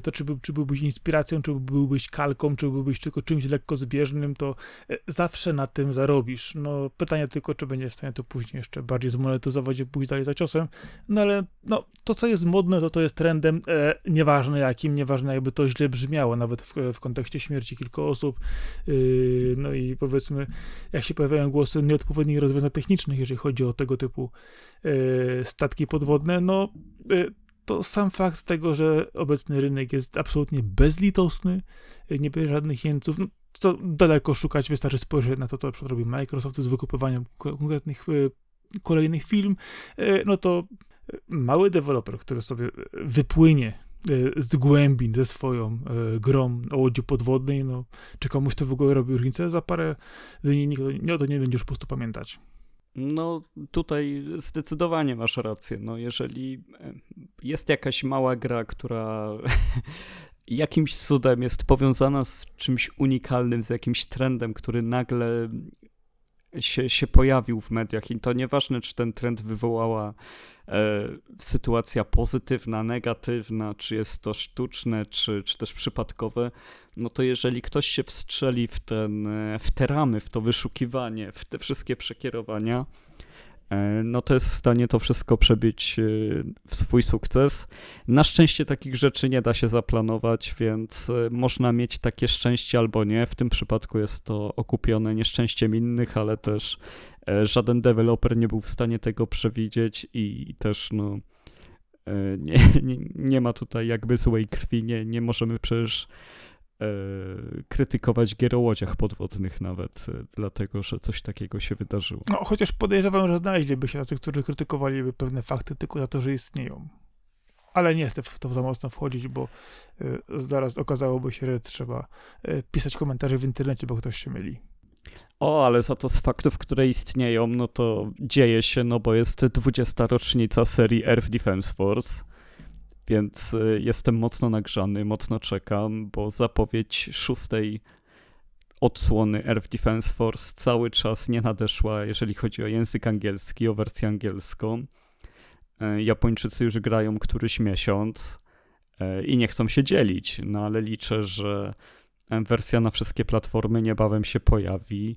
to czy, był, czy byłbyś inspiracją, czy byłbyś kalką, czy byłbyś tylko czymś lekko zbieżnym, to y, zawsze na tym zarobisz. No, pytanie tylko, czy będziesz w stanie to później jeszcze bardziej zmonetyzować i pójść dalej za ciosem. No ale no, to, co jest modne, to to jest trendem, e, nieważne jakim, nieważne jakby to źle brzmiało, nawet w, w kontekście śmierci kilku osób. Yy, no i powiedzmy, jak się pojawiają głosy nieodpowiednich rozwiązań technicznych, jeżeli chodzi o tego typu e, statki podwodne, no e, to sam fakt tego, że obecny rynek jest absolutnie bezlitosny, nie bierze żadnych jeńców, no, co daleko szukać, wystarczy spojrzeć na to, co robi Microsoft z wykupywaniem konkretnych e, kolejnych film, e, no to mały deweloper, który sobie wypłynie z głębin ze swoją grą o łodzi podwodnej, no, czy komuś to w ogóle robi różnicę, za parę dni nikt o to nie będzie już po prostu pamiętać. No, tutaj zdecydowanie masz rację. No, jeżeli e, jest jakaś mała gra, która jakimś cudem jest powiązana z czymś unikalnym, z jakimś trendem, który nagle się, się pojawił w mediach i to nieważne, czy ten trend wywołała sytuacja pozytywna, negatywna, czy jest to sztuczne, czy, czy też przypadkowe, no to jeżeli ktoś się wstrzeli w, ten, e, w te ramy, w to wyszukiwanie, w te wszystkie przekierowania, e, no to jest w stanie to wszystko przebić e, w swój sukces. Na szczęście takich rzeczy nie da się zaplanować, więc można mieć takie szczęście albo nie. W tym przypadku jest to okupione nieszczęściem innych, ale też żaden deweloper nie był w stanie tego przewidzieć i też no nie, nie, nie ma tutaj jakby złej krwi, nie, nie możemy przecież E, krytykować gier o łodziach podwodnych nawet, e, dlatego że coś takiego się wydarzyło. No, chociaż podejrzewam, że znaleźliby się tacy, którzy krytykowaliby pewne fakty tylko za to, że istnieją. Ale nie chcę w to za mocno wchodzić, bo y, zaraz okazałoby się, że trzeba y, pisać komentarze w internecie, bo ktoś się myli. O, ale za to z faktów, które istnieją, no to dzieje się, no bo jest 20. rocznica serii Earth Defense Force więc y, jestem mocno nagrzany, mocno czekam, bo zapowiedź szóstej odsłony Earth Defense Force cały czas nie nadeszła, jeżeli chodzi o język angielski, o wersję angielską. E, Japończycy już grają któryś miesiąc e, i nie chcą się dzielić, no ale liczę, że wersja na wszystkie platformy niebawem się pojawi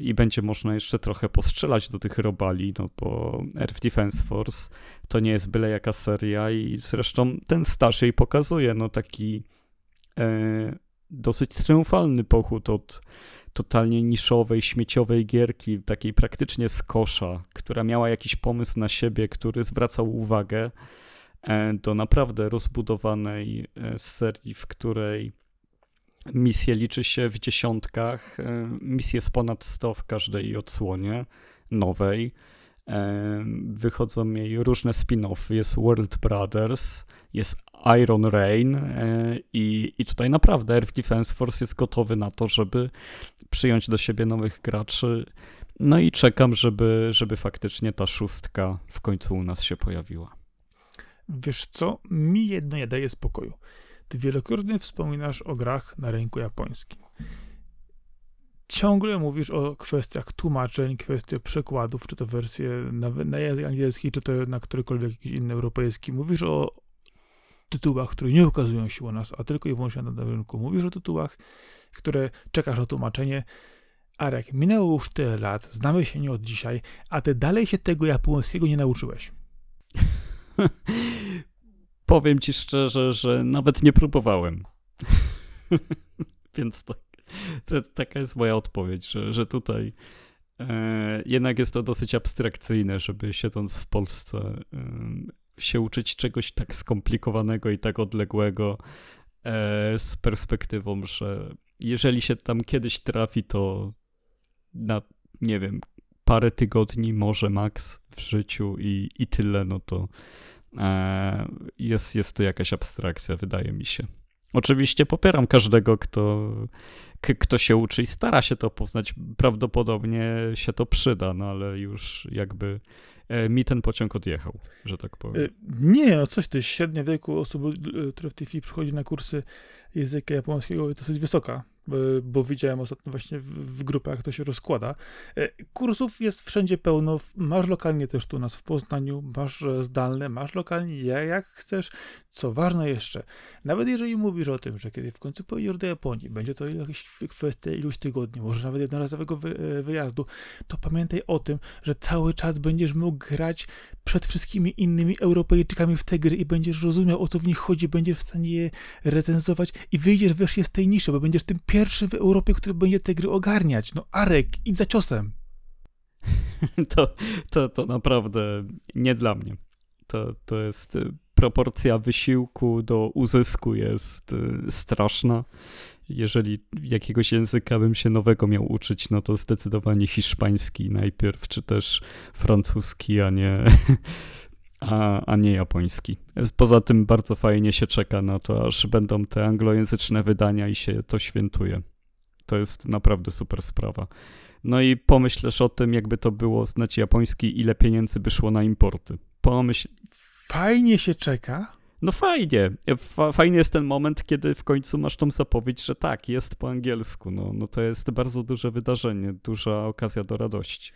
i będzie można jeszcze trochę postrzelać do tych robali, no bo Earth Defense Force to nie jest byle jaka seria i zresztą ten staż jej pokazuje, no taki e, dosyć triumfalny pochód od totalnie niszowej, śmieciowej gierki, takiej praktycznie z kosza, która miała jakiś pomysł na siebie, który zwracał uwagę e, do naprawdę rozbudowanej e, serii, w której Misje liczy się w dziesiątkach. E, misje jest ponad 100 w każdej odsłonie nowej. E, wychodzą jej różne spin-offy. Jest World Brothers, jest Iron Rain e, i, i tutaj naprawdę Earth Defense Force jest gotowy na to, żeby przyjąć do siebie nowych graczy. No i czekam, żeby, żeby faktycznie ta szóstka w końcu u nas się pojawiła. Wiesz co? Mi jedno nie daje spokoju. Ty wielokrotnie wspominasz o grach na rynku japońskim. Ciągle mówisz o kwestiach tłumaczeń, kwestiach przekładów, czy to wersje na, na język angielski, czy to na którykolwiek jakiś inny europejski. Mówisz o tytułach, które nie ukazują się u nas, a tylko i wyłącznie na rynku. Mówisz o tytułach, które czekasz na tłumaczenie. Arek, minęło już tyle lat, znamy się nie od dzisiaj, a ty dalej się tego japońskiego nie nauczyłeś. powiem ci szczerze, że nawet nie próbowałem. Więc to, taka jest moja odpowiedź, że, że tutaj e, jednak jest to dosyć abstrakcyjne, żeby siedząc w Polsce e, się uczyć czegoś tak skomplikowanego i tak odległego e, z perspektywą, że jeżeli się tam kiedyś trafi, to na, nie wiem, parę tygodni, może maks w życiu i, i tyle, no to jest, jest to jakaś abstrakcja, wydaje mi się. Oczywiście popieram każdego, kto, kto się uczy i stara się to poznać. Prawdopodobnie się to przyda, no ale już jakby e, mi ten pociąg odjechał, że tak powiem. Y, Nie, no coś ty, średnia wieku osób, które w tej chwili przychodzi na kursy języka japońskiego jest dosyć wysoka, bo, bo widziałem ostatnio właśnie w, grupach, to się rozkłada. E, Kursów jest wszędzie pełno, masz lokalnie też tu u nas w Poznaniu, masz e, zdalne, masz lokalnie, ja- jak chcesz. Co ważne jeszcze, nawet jeżeli mówisz o tym, że kiedy w końcu pojedziesz do Japonii, będzie to jakaś kwestia iluś tygodni, może nawet jednorazowego wy, e, wyjazdu, to pamiętaj o tym, że cały czas będziesz mógł grać przed wszystkimi innymi Europejczykami w te gry i będziesz rozumiał, o co w nich chodzi, będziesz w stanie je recenzować i wyjdziesz wreszcie z tej niszy, bo będziesz tym pierwszym w Europie, który będzie te gry ogarniać. No Arek, idź za ciosem. To, to, to naprawdę nie dla mnie. To, to jest y, proporcja wysiłku do uzysku jest y, straszna. Jeżeli jakiegoś języka bym się nowego miał uczyć, no to zdecydowanie hiszpański najpierw, czy też francuski, a nie, a, a nie japoński. Poza tym bardzo fajnie się czeka na to, aż będą te anglojęzyczne wydania i się to świętuje. To jest naprawdę super sprawa. No i pomyślesz o tym, jakby to było znać japoński, ile pieniędzy by szło na importy. Pomyśl, Fajnie się czeka. no fajnie. Fa- fajny jest ten moment, kiedy w końcu masz tą zapowiedź, że tak, jest po angielsku. No, no to jest bardzo duże wydarzenie, duża okazja do radości.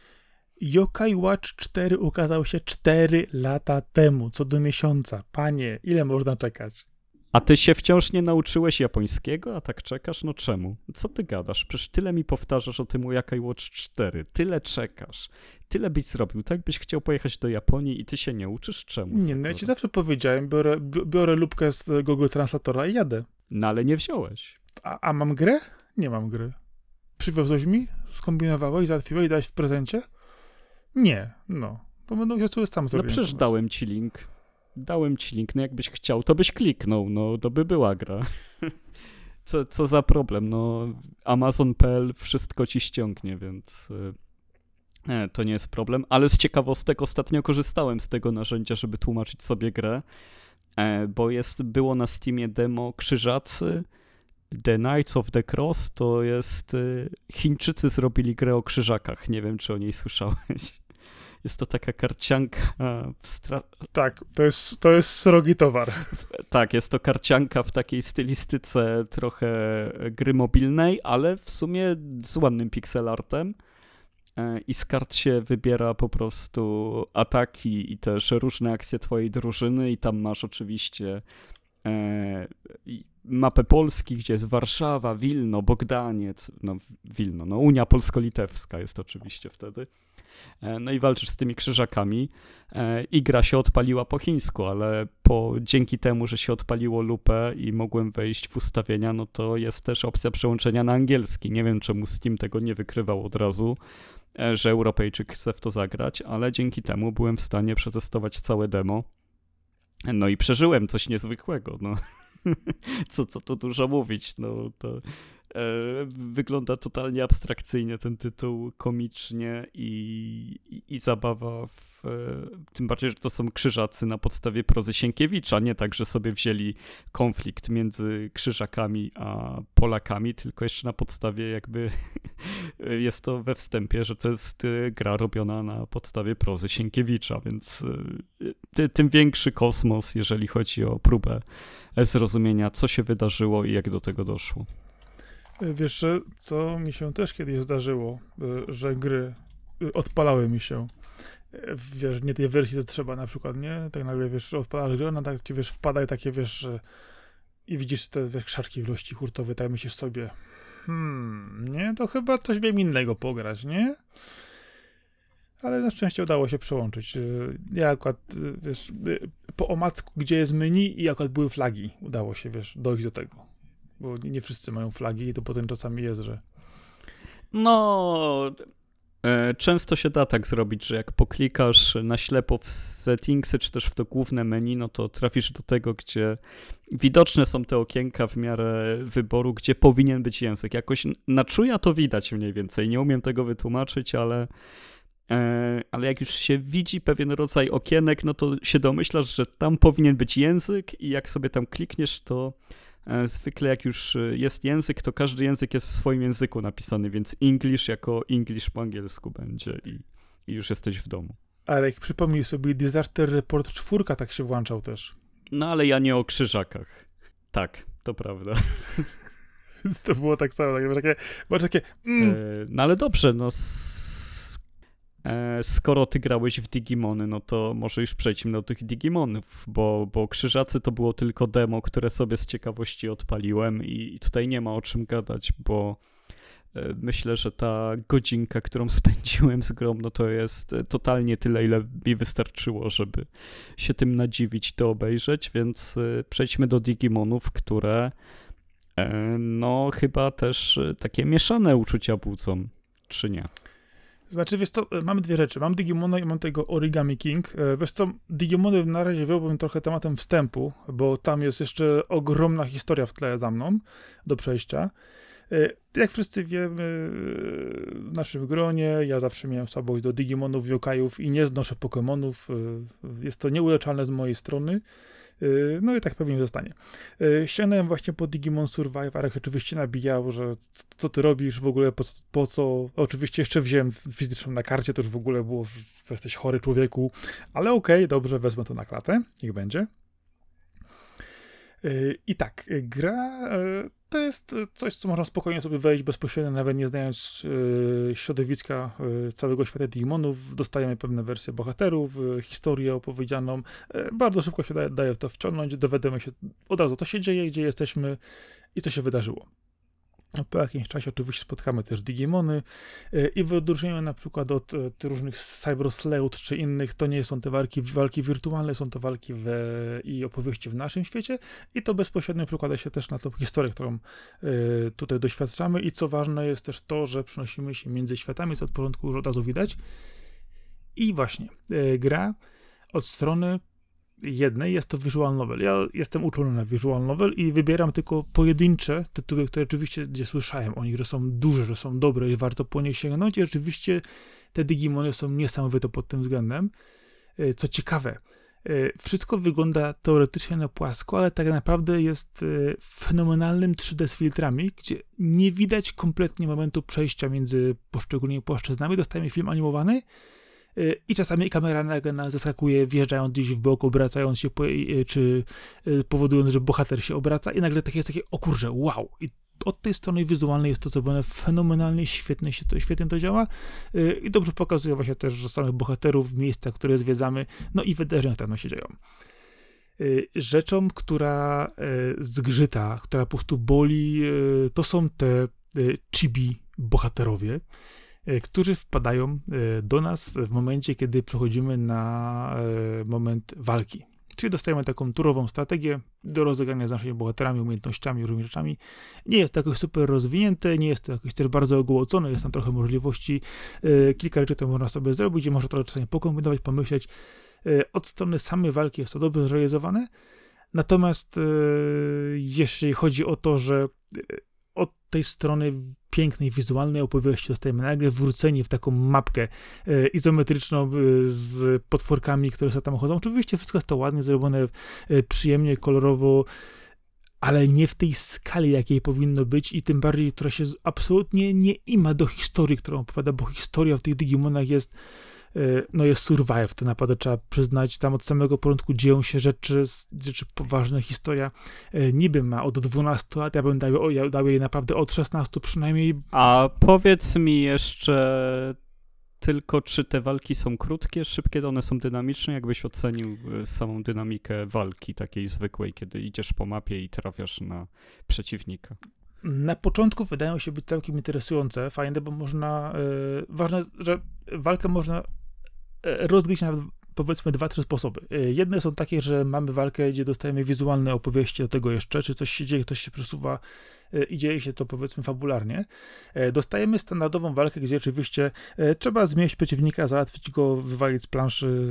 Yokai Watch 4 ukazał się 4 lata temu, co do miesiąca. Panie, ile można czekać? A ty się wciąż nie nauczyłeś japońskiego, a tak czekasz? No czemu? Co ty gadasz? Przecież tyle mi powtarzasz o tym Yakai Watch 4. Tyle czekasz. Tyle byś zrobił. Tak byś chciał pojechać do Japonii i ty się nie uczysz? Czemu? Nie, no ja ci zawsze powiedziałem, biorę, bi- biorę lubkę z Google Translatora i jadę. No ale nie wziąłeś. A, a mam grę? Nie mam gry. Przywiozłeś mi? Skombinowałeś? Załatwiłeś? Dałeś w prezencie? Nie. No. To będę musiał sobie sam No zrobić. przecież dałem ci link. Dałem ci link, no jakbyś chciał, to byś kliknął, no to by była gra. Co, co za problem, no Amazon.pl wszystko ci ściągnie, więc y, e, to nie jest problem. Ale z ciekawostek ostatnio korzystałem z tego narzędzia, żeby tłumaczyć sobie grę, e, bo jest, było na Steamie demo Krzyżacy, The Knights of the Cross, to jest, Chińczycy zrobili grę o krzyżakach, nie wiem czy o niej słyszałeś. Jest to taka karcianka w stra... Tak, to jest, to jest srogi towar. Tak, jest to karcianka w takiej stylistyce trochę gry mobilnej, ale w sumie z ładnym pixelartem. E, I z kart się wybiera po prostu ataki i też różne akcje twojej drużyny i tam masz oczywiście e, mapę Polski, gdzie jest Warszawa, Wilno, Bogdaniec, no Wilno, no Unia Polsko-Litewska jest oczywiście wtedy. E, No i walczysz z tymi krzyżakami e, i gra się odpaliła po chińsku, ale po, dzięki temu, że się odpaliło lupę i mogłem wejść w ustawienia, no to jest też opcja przełączenia na angielski. Nie wiem, czemu Steam tego nie wykrywał od razu, e, że Europejczyk chce w to zagrać, ale dzięki temu byłem w stanie przetestować całe demo. No i przeżyłem coś niezwykłego, no. Co, co tu dużo mówić, no to wygląda totalnie abstrakcyjnie ten tytuł, komicznie i, i, i zabawa w, e, tym bardziej, że to są krzyżacy na podstawie prozy Sienkiewicza, nie tak, że sobie wzięli konflikt między krzyżakami a Polakami, tylko jeszcze na podstawie jakby jest to we wstępie, że to jest e, gra robiona na podstawie prozy Sienkiewicza, więc e, ty, tym większy kosmos, jeżeli chodzi o próbę zrozumienia, co się wydarzyło i jak do tego doszło. Wiesz, że co mi się też kiedyś zdarzyło, y, że gry y, odpalały mi się. Wiesz, nie tej wersji, co trzeba na przykład, nie? Tak nagle, wiesz, odpalasz grę, ona tak ci, wiesz, wpadają takie, wiesz, i widzisz te, wiesz, krzarki w ilości hurtowe, tak myślisz sobie, hmm, nie, to chyba coś miałem innego pograć, nie? Ale na szczęście udało się przełączyć. Ja akurat, wiesz, po omacku, gdzie jest menu i akurat były flagi, udało się, wiesz, dojść do tego. Bo nie wszyscy mają flagi i to potem czasami jest, że No, e, często się da tak zrobić, że jak poklikasz na ślepo w settingsy, czy też w to główne menu, no to trafisz do tego, gdzie widoczne są te okienka w miarę wyboru, gdzie powinien być język. Jakoś na czuja to widać mniej więcej. Nie umiem tego wytłumaczyć, ale e, ale jak już się widzi pewien rodzaj okienek, no to się domyślasz, że tam powinien być język i jak sobie tam klikniesz, to zwykle jak już jest język, to każdy język jest w swoim języku napisany, więc English jako English po angielsku będzie i, i już jesteś w domu. Ale jak przypomnij sobie, Disaster Report 4 tak się włączał też. No ale ja nie o krzyżakach. Tak, to prawda. To było tak samo, tak, takie, takie mm. e, no ale dobrze, no e, skoro ty grałeś w Digimony, no to może już przejdźmy do tych Digimonów, bo, bo Krzyżacy to było tylko demo, które sobie z ciekawości odpaliłem i, tutaj nie ma o czym gadać, bo e, myślę, że ta godzinka, którą spędziłem z grą, no to jest e, totalnie tyle, ile mi wystarczyło, żeby się tym nadziwić, to obejrzeć, więc e, przejdźmy do Digimonów, które E, no chyba też e, takie mieszane uczucia budzą, czy nie? Znaczy, wiesz co, e, mamy dwie rzeczy. Mam Digimona i mam tego Origami King. Wiesz co, Digimony na razie wyjąłbym trochę tematem wstępu, bo tam jest jeszcze ogromna historia w tle za mną do przejścia. Jak wszyscy wiemy, w naszym gronie ja zawsze miałem słabość do Digimonów, Yokajów i nie znoszę Pokémonów. Jest to nieuleczalne z mojej strony. Y, no i tak pewnie zostanie. Y, ściągnąłem właśnie po Digimon Survivor, jak oczywiście nabijało, że co ty robisz w ogóle, po, po, co... Oczywiście jeszcze wziąłem fizyczną na karcie, to już w ogóle było, że jesteś chory człowieku, ale okej, okay, dobrze, wezmę to na klatę, niech będzie. Y, I tak, gra to jest coś, co można spokojnie sobie wejść bezpośrednio, nawet nie znając środowiska całego świata Digimonów. Dostajemy pewne wersje bohaterów, historię opowiedzianą. bardzo szybko się daje, daje w to wciągnąć, dowiadujemy się od razu, co się dzieje, gdzie jesteśmy i co się wydarzyło. No, po jakimś czasie oczywiście spotkamy też Digimony e, i w odróżnieniu na przykład od e, różnych Cyber Sleuth czy innych, to nie są te walki, walki wirtualne, są to walki w, i opowieści w naszym świecie i to bezpośrednio przekłada się też na tą historię, którą e, tutaj doświadczamy i co ważne jest też to, że przenosimy się między światami, co od początku już od razu widać. I właśnie, gra od strony jednej jest to visual novel. Ja jestem uczony na visual novel i wybieram tylko pojedyncze tytuły, które oczywiście gdzie słyszałem o nich, że są duże, że są dobre i warto po nie sięgnąć i oczywiście te Digimony są niesamowite pod tym względem. E, co ciekawe, e, wszystko wygląda teoretycznie na płasko, ale tak naprawdę jest e, fenomenalnym 3D z filtrami, gdzie nie widać kompletnie momentu przejścia między poszczególnymi płaszczyznami. Dostajemy film animowany, i czasami kamera nagle zaskakuje, wjeżdżając gdzieś w bok, obracając się, czy y, powodując, że bohater się obraca i nagle takie jest takie, o kurze, wow! I od tej strony wizualnej jest to zrobione fenomenalnie, świetnie się to, świetnie to działa y, i dobrze pokazuje właśnie też, że samych bohaterów, miejsca, które zwiedzamy, no i wydarzenia, które tam się dzieją. Y, rzeczą, która zgrzyta, która po prostu boli, to są te chibi bohaterowie, którzy wpadają e, do nas w momencie, kiedy przechodzimy na e, moment walki. Czyli dostajemy taką turową strategię do rozegrania z naszymi bohaterami, umiejętnościami, różnymi rzeczami. Nie jest to jakoś super rozwinięte, nie jest to jakoś też bardzo ogołocone, jest tam trochę możliwości, kilka rzeczy to można sobie zrobić i można trochę czasami pokombinować, pomyśleć. Od strony samej walki jest to dobrze zrealizowane, natomiast jeśli chodzi o to, że od tej strony pięknej, wizualnej opowieści dostajemy nagle wróceni w taką mapkę e, izometryczną e, z potworkami, które sobie tam chodzą. Oczywiście wszystko jest to ładnie zrobione, e, przyjemnie, kolorowo, ale nie w tej skali, jakiej powinno być i tym bardziej, która się absolutnie nie ima do historii, którą opowiada, bo historia w tych Digimonach jest no jest Survive, to naprawdę trzeba przyznać, tam od samego początku dzieją się rzeczy, rzeczy poważne, historia y, niby ma od 12 lat, ja bym dał, ja dał jej naprawdę od 16 przynajmniej. A powiedz mi jeszcze tylko, czy te walki są krótkie, szybkie, one są dynamiczne? Jakbyś ocenił y, samą dynamikę walki takiej zwykłej, kiedy idziesz po mapie i trafiasz na przeciwnika? Na początku wydają się być całkiem interesujące, fajne, bo można. Yy, ważne, że walkę można rozgryźć na powiedzmy dwa, trzy sposoby. E, jedne są takie, że mamy walkę, gdzie dostajemy wizualne opowieści do tego jeszcze, czy coś się dzieje, ktoś się przesuwa e, i dzieje się to powiedzmy fabularnie. E, dostajemy standardową walkę, gdzie oczywiście e, trzeba zmieść przeciwnika, załatwić go, wywalić z planszy,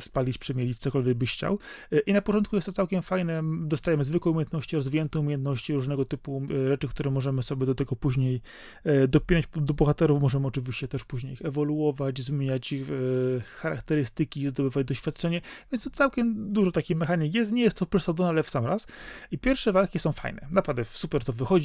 spalić, przemielić, cokolwiek byś chciał. I na początku jest to całkiem fajne. Dostajemy zwykłe umiejętności, rozwinięte umiejętności, różnego typu rzeczy, które możemy sobie do tego później dopinać do bohaterów. Możemy oczywiście też później ich ewoluować, zmieniać ich charakterystyki, zdobywać doświadczenie, więc to całkiem dużo takich mechanik jest. Nie jest to przesadzone, ale w sam raz. I pierwsze walki są fajne. Naprawdę super to wychodzi.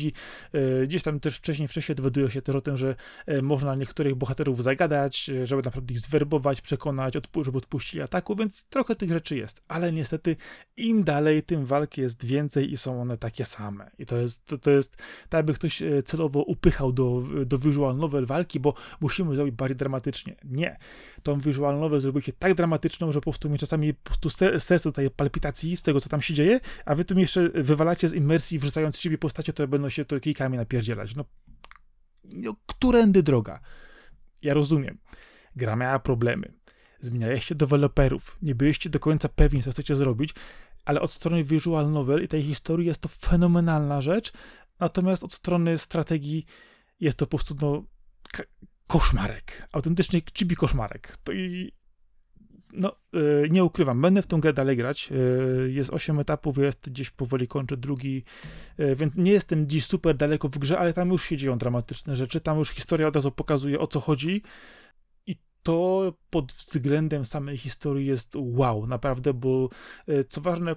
E, gdzieś tam też wcześniej, wcześniej dowiaduje się też o tym, że e, można niektórych bohaterów zagadać, e, żeby naprawdę ich zwerbować, przekonać, żeby odpuścili ataku, więc trochę tych rzeczy jest. Ale niestety im dalej, tym walki jest więcej i są one takie same. I to jest, to, to jest tak jakby ktoś celowo upychał do, do visual novel walki, bo musimy zrobić bardziej dramatycznie. Nie. Tą visual novel zrobicie tak dramatyczną, że po prostu mi czasami po prostu serce dostaje palpitacji z tego, co tam się dzieje, a wy tu jeszcze wywalacie z imersji, wrzucając z siebie postacie, to będą się to kilkami napierdzielać. No, no którędy droga? Ja rozumiem. Gra miała problemy. Zmienialiście deweloperów. Nie byliście do końca pewni, co chcecie zrobić, ale od strony visual novel i tej historii jest to fenomenalna rzecz, natomiast od strony strategii jest to po prostu no, koszmarek. Autentycznie chibi koszmarek. To i no, yy, nie ukrywam, będę w tą grę dalej grać. Yy, jest 8 etapów, jest gdzieś powoli kończę drugi, yy, więc nie jestem dziś super daleko w grze, ale tam już się dzieją dramatyczne rzeczy, tam już historia od razu pokazuje o co chodzi i to pod względem samej historii jest wow, naprawdę, bo co ważne,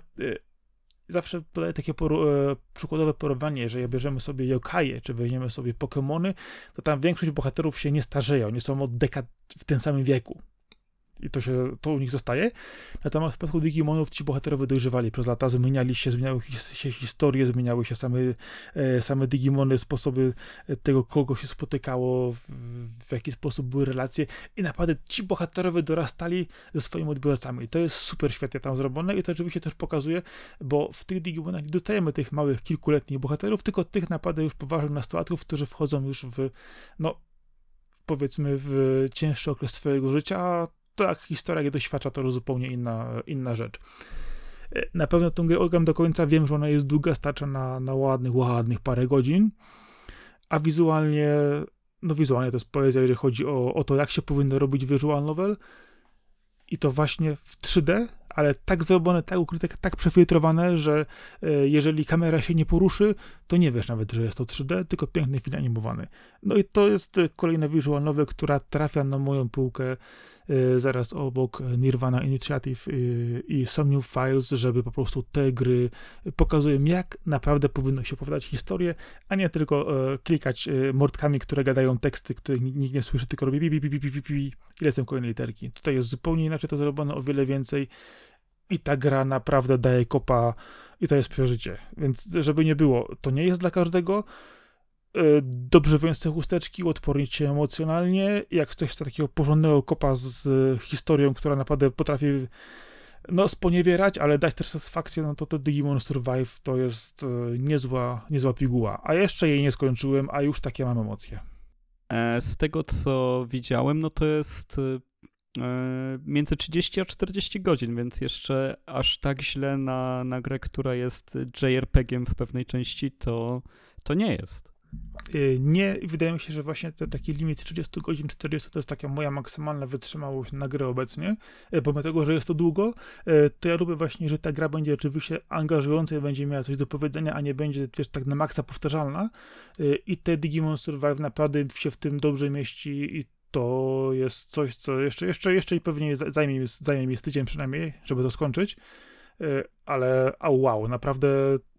zawsze podaję takie poru przykładowe porównanie, że jak bierzemy sobie yokaje, czy weźmiemy sobie Pokémony, to tam większość bohaterów się nie starzeją, nie są od dekad w tym samym wieku i to, się, to u nich zostaje. Natomiast w przypadku Digimonów ci bohaterowie dojrzewali przez lata, zmieniali się, zmieniały się historie, zmieniały się same, e, same Digimony, sposoby e, tego, kogo się spotykało, w, jaki sposób były relacje i naprawdę ci bohaterowie dorastali ze swoimi odbiorcami. I to jest super świetnie tam zrobione i to oczywiście też pokazuje, bo w tych Digimonach nie dostajemy tych małych, kilkuletnich bohaterów, tylko tych naprawdę już poważnych nastolatków, którzy wchodzą już w, no, powiedzmy, w cięższy okres swojego życia, tak historia jak doświadcza, to zupełnie inna, inna rzecz. E, na pewno tę grę ogram do końca, wiem, że ona jest długa, starcza na, na ładnych, ładnych parę godzin, a wizualnie, no wizualnie to jest poezja, jeżeli chodzi o, o to, jak się powinno robić visual novel i to właśnie w 3D, ale tak zrobione, tak ukryte, tak przefiltrowane, że e, jeżeli kamera się nie poruszy, to nie wiesz nawet, że jest to 3D, tylko piękny film animowany. No i to jest kolejna visual novel, która trafia na moją półkę zaraz obok Nirvana Initiative y, i Somnium Files, żeby po prostu te gry pokazują, jak naprawdę powinno się opowiadać historię, a nie tylko e, klikać e, mordkami, które gadają teksty, których nikt nie słyszy, tylko robi pi, pi, pi, pi, pi, i lecą kolejne literki. Tutaj jest zupełnie inaczej to zrobione, o wiele więcej i ta gra naprawdę daje kopa i to jest przeżycie. Więc żeby nie było, to nie jest dla każdego, E, dobrze wyjące chusteczki, uodpornić się emocjonalnie. Jak ktoś chce takiego porządnego kopa z historią, która naprawdę potrafi no, sponiewierać, ale dać też satysfakcję, no to to Digimon Survive to jest e, niezła, niezła piguła. A jeszcze jej nie skończyłem, a już takie mam emocje. E, z tego, co widziałem, no to jest między 30 a 40 godzin, więc jeszcze aż tak źle na, na grę, która jest JRPG-iem w pewnej części, to, to nie jest. Y, nie, wydaje mi się, że właśnie ten taki limit 30 godzin, 40 to jest taka moja maksymalna wytrzymałość na grę obecnie. Y, pomimo tego, że jest to długo, y, to ja lubię właśnie, że ta gra będzie oczywiście angażująca i będzie miała coś do powiedzenia, a nie będzie wiesz, tak na maksa powtarzalna. I te Digimon Survive naprawdę się w tym dobrze mieści i to jest coś, co jeszcze, jeszcze, jeszcze i pewnie zajmie, zajmie mi z tydzień przynajmniej, żeby to skończyć. Ale a wow, naprawdę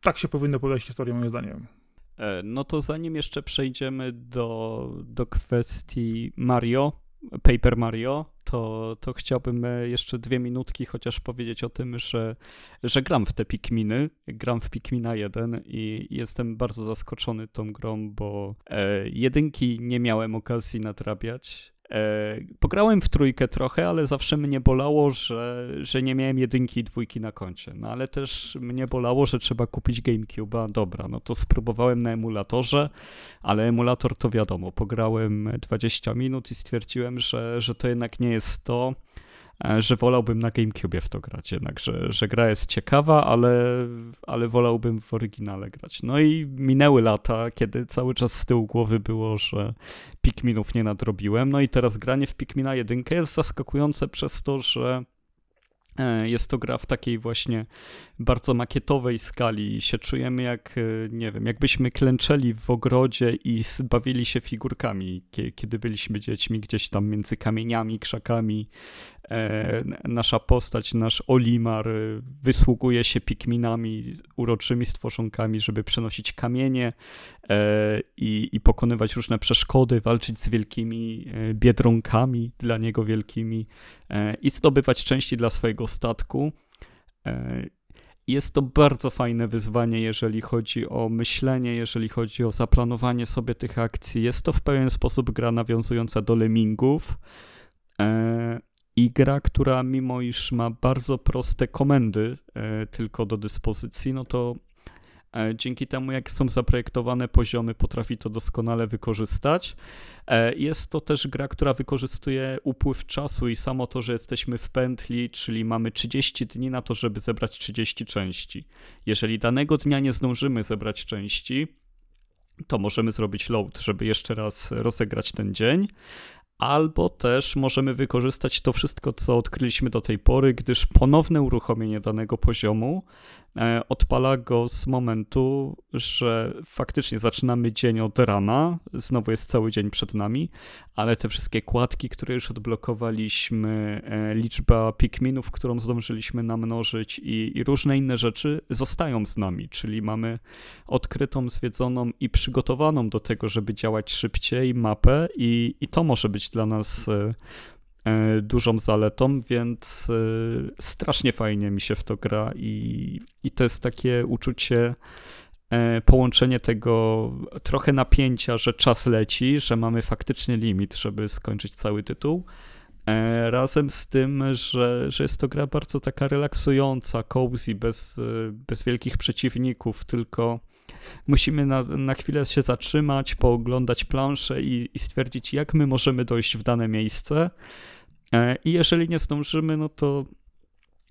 tak się powinno podać historię moim zdaniem. E, no to zanim jeszcze przejdziemy do, do kwestii Mario, Paper Mario, to, to chciałbym jeszcze dwie minutki chociaż powiedzieć o tym, że, że gram w te Pikminy, gram w Pikmina 1 i jestem bardzo zaskoczony tą grą, bo e, jedynki nie miałem okazji nadrabiać, pograłem w trójkę trochę, ale zawsze mnie bolało, że, że nie miałem jedynki i dwójki na koncie. No ale też mnie bolało, że trzeba kupić GameCube'a. Dobra, no to spróbowałem na emulatorze, ale emulator to wiadomo, pograłem 20 minut i stwierdziłem, że, że to jednak nie jest to. E, że wolałbym na GameCube w to grać jednak, że, że gra jest ciekawa, ale, ale wolałbym w oryginale grać. No i minęły lata, kiedy cały czas z tyłu głowy było, że Pikminów nie nadrobiłem, no i teraz granie w Pikmina 1 jest zaskakujące przez to, że E, jest to gra w takiej właśnie bardzo makietowej skali. Się czujemy jak, e, nie wiem, jakbyśmy klęczeli w ogrodzie i bawili się figurkami, kiedy byliśmy dziećmi gdzieś tam między kamieniami, krzakami. E, nasza postać, nasz Olimar wysługuje się pikminami, uroczymi stworzonkami, żeby przenosić kamienie i, i pokonywać różne przeszkody, walczyć z wielkimi biedronkami, dla niego wielkimi i zdobywać części dla swojego statku. E, jest to bardzo fajne wyzwanie, jeżeli chodzi o myślenie, jeżeli chodzi o zaplanowanie sobie tych akcji. Jest to w pewien sposób gra nawiązująca do lemmingów e, i gra, która mimo iż ma bardzo proste komendy e, tylko do dyspozycji, no to E, dzięki temu, jak są zaprojektowane poziomy, potrafi to doskonale wykorzystać. E, jest to też gra, która wykorzystuje upływ czasu i samo to, że jesteśmy w pętli, czyli mamy 30 dni na to, żeby zebrać 30 części. Jeżeli danego dnia nie zdążymy zebrać części, to możemy zrobić load, żeby jeszcze raz rozegrać ten dzień, albo też możemy wykorzystać to wszystko, co odkryliśmy do tej pory, gdyż ponowne uruchomienie danego poziomu odpala go z momentu, że faktycznie zaczynamy dzień od rana, znowu jest cały dzień przed nami, ale te wszystkie kładki, które już odblokowaliśmy, e, liczba pikminów, którą zdążyliśmy namnożyć i, i różne inne rzeczy zostają z nami, czyli mamy odkrytą, zwiedzoną i przygotowaną do tego, żeby działać szybciej mapę i, i to może być dla nas e, e, dużą zaletą, więc e, strasznie fajnie mi się w to gra i, i to jest takie uczucie połączenie tego trochę napięcia, że czas leci, że mamy faktycznie limit, żeby skończyć cały tytuł. Razem z tym, że, że jest to gra bardzo taka relaksująca, cozy, bez, bez wielkich przeciwników, tylko musimy na, na chwilę się zatrzymać, pooglądać planszę i, i stwierdzić, jak my możemy dojść w dane miejsce. E, I jeżeli nie zdążymy, no to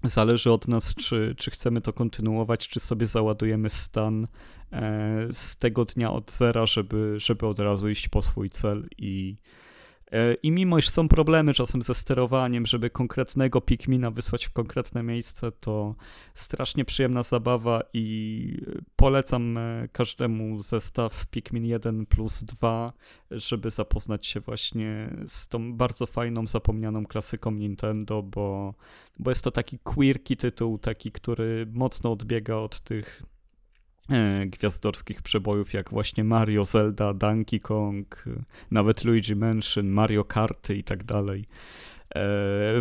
zależy od nas, czy, czy chcemy to kontynuować, czy sobie załadujemy stan e, z tego dnia od zera, żeby, żeby od razu iść po swój cel i, I mimo, iż są problemy czasem ze sterowaniem, żeby konkretnego Pikmina wysłać w konkretne miejsce, to strasznie przyjemna zabawa i polecam e, każdemu zestaw Pikmin 1 plus 2, żeby zapoznać się właśnie z tą bardzo fajną, zapomnianą klasyką Nintendo, bo, bo jest to taki quirky tytuł, taki, który mocno odbiega od tych E, gwiazdorskich przebojów jak właśnie Mario, Zelda, Donkey Kong, nawet Luigi Mansion, Mario Karty i tak dalej. E,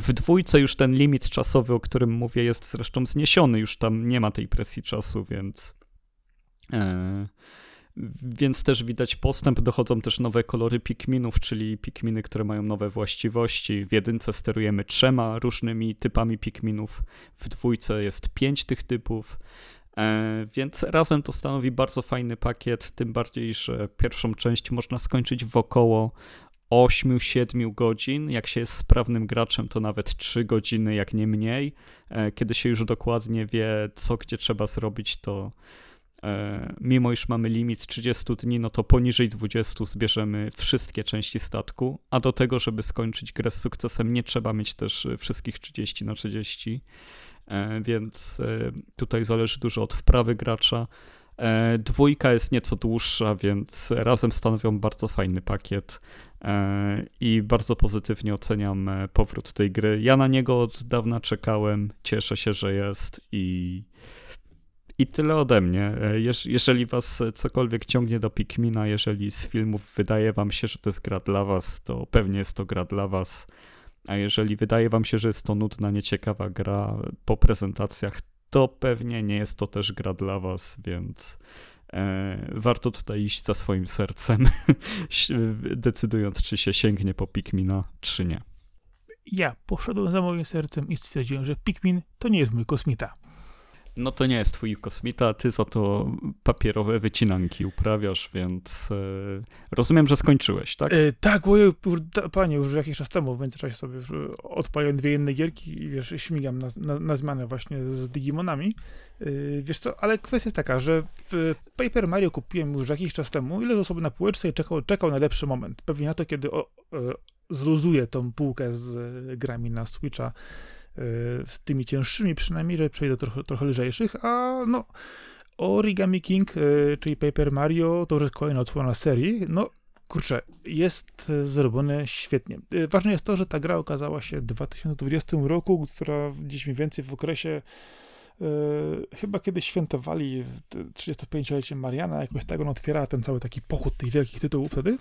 w dwójce już ten limit czasowy, o którym mówię, jest zresztą zniesiony, już tam nie ma tej presji czasu, więc e, więc też widać postęp, dochodzą też nowe kolory Pikminów, czyli Pikminy, które mają nowe właściwości. W jedynce sterujemy trzema różnymi typami Pikminów, w dwójce jest pięć tych typów. E, więc razem to stanowi bardzo fajny pakiet, tym bardziej, że pierwszą część można skończyć w około 8-7 godzin. Jak się jest sprawnym graczem, to nawet 3 godziny, jak nie mniej. E, kiedy się już dokładnie wie, co gdzie trzeba zrobić, to e, mimo iż mamy limit 30 dni, no to poniżej 20 zbierzemy wszystkie części statku, a do tego, żeby skończyć grę z sukcesem, nie trzeba mieć też wszystkich 30 na 30. E, więc e, tutaj zależy dużo od wprawy gracza. E, dwójka jest nieco dłuższa, więc razem stanowią bardzo fajny pakiet i bardzo pozytywnie oceniam powrót tej gry. Ja na niego od dawna czekałem, cieszę się, że jest i, i tyle ode mnie. jeżeli was cokolwiek ciągnie do Pikmina, jeżeli z filmów wydaje wam się, że to jest gra dla was, to pewnie jest to gra dla was. A jeżeli wydaje wam się, że jest to nudna, nieciekawa gra po prezentacjach, to pewnie nie jest to też gra dla was, więc e, warto tutaj iść za swoim sercem, decydując, czy się sięgnie po Pikmina, czy nie. Ja poszedłem za moim sercem i stwierdziłem, że Pikmin to nie jest mój kosmita. No to nie jest twój kosmita, ty za to papierowe wycinanki uprawiasz, więc e, rozumiem, że skończyłeś, tak? E, tak, ojej, panie, już jakiś czas temu w międzyczasie sobie e, odpaliłem dwie inne gierki i wiesz, śmigam na, na, na zmianę właśnie z Digimonami. E, wiesz co, ale kwestia jest taka, że w Paper Mario kupiłem już jakiś czas temu i leżał sobie na półeczce i czekał, czekał na lepszy moment. Pewnie na to, kiedy o, e, zluzuję tą półkę z grami na Switcha z tymi cięższymi przynajmniej, że przejdę do trochę, trochę lżejszych, a no Origami King, e, czyli Paper Mario, to już jest kolejna odsłona serii, no kurczę, jest e, zrobione świetnie. E, Ważne jest to, że ta gra okazała się w 2020 roku, która gdzieś mniej więcej w okresie chyba kiedy świętowali te 35-lecie Mariana, jakoś tak on otwierała ten cały taki pochód tych wielkich tytułów wtedy.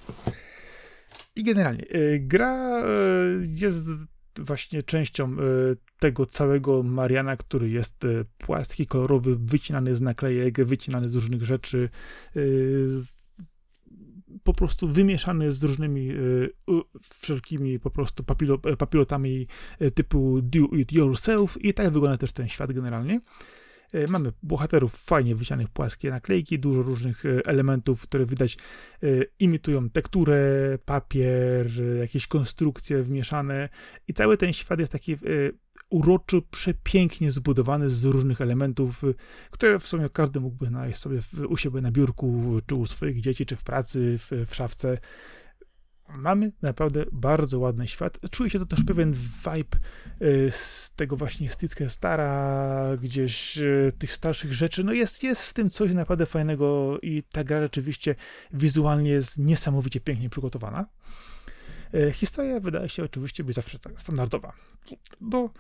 I generalnie, gra jest właśnie częścią e, tego całego Mariana, który jest e, płaski, kolorowy, wycinany z naklejek, wycinany z różnych rzeczy, e, po prostu wymieszany z różnymi wszelkimi po prostu papilo, papilotami typu do it yourself i tak wygląda też ten świat generalnie. E, Mamy bohaterów fajnie wycianych płaskie naklejki, dużo różnych e, elementów, które widać e, imitują tekturę, papier, jakieś konstrukcje wmieszane i cały ten świat jest taki uroczy, przepięknie zbudowany z różnych elementów, które w sumie każdy mógłby znaleźć sobie u siebie na biurku, czy u swoich dzieci, czy w pracy, w, w szafce. Mamy naprawdę bardzo ładny świat. Czuje się to też pewien vibe e, z tego właśnie styckę stara, gdzieś e, tych starszych rzeczy. No jest, jest w tym coś naprawdę fajnego i ta gra rzeczywiście wizualnie jest niesamowicie pięknie przygotowana. E, Historia wydaje się oczywiście być zawsze standardowa. Do e,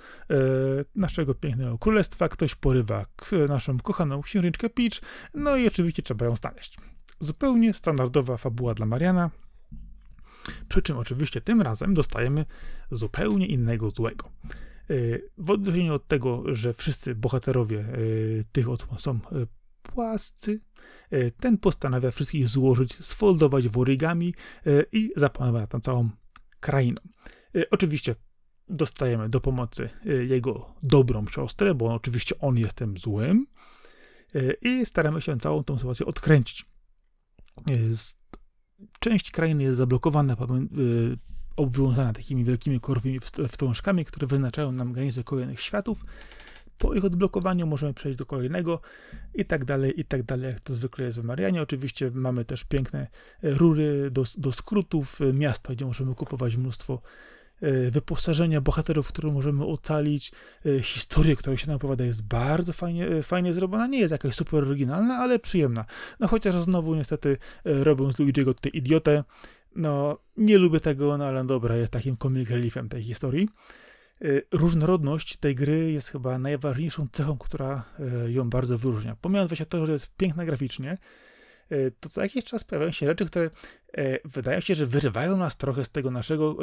naszego pięknego królestwa ktoś porywa naszą kochaną księżniczkę Peach, no i oczywiście trzeba ją znaleźć. Zupełnie standardowa fabuła dla Mariana, przy czym oczywiście tym razem dostajemy zupełnie innego złego. E, W odróżnieniu od tego, że wszyscy bohaterowie e, tych odsłon są e, płascy, ten postanawia wszystkich złożyć, sfoldować w origami i zapanować nad całą krainą. Oczywiście dostajemy do pomocy jego dobrą siostrę, bo oczywiście on jest tym złym i staramy się całą tą sytuację odkręcić. Część krainy jest zablokowana, e, obwiązana takimi wielkimi korwymi wst- wstążkami, które wyznaczają nam granice kolejnych światów. Po ich odblokowaniu możemy przejść do kolejnego i tak dalej, i tak dalej, jak to zwykle jest w Marianie. Oczywiście mamy też piękne rury do, do skrótów, e, miasta, gdzie możemy kupować mnóstwo wyposażenia bohaterów, które możemy ocalić. E, Historia, która się nam opowiada, jest bardzo fajnie, e, fajnie zrobiona. Nie jest jakaś super oryginalna, ale przyjemna. No chociaż znowu niestety e, robią z Luigi'ego tutaj idiotę. No, nie lubię tego, no ale dobra, jest takim comic reliefem tej historii. Różnorodność tej gry jest chyba najważniejszą cechą, która ją bardzo wyróżnia. Pomijając właśnie to, że jest piękna graficznie, to co jakiś czas pojawiają się rzeczy, które wydają się, że wyrywają nas trochę z tego naszego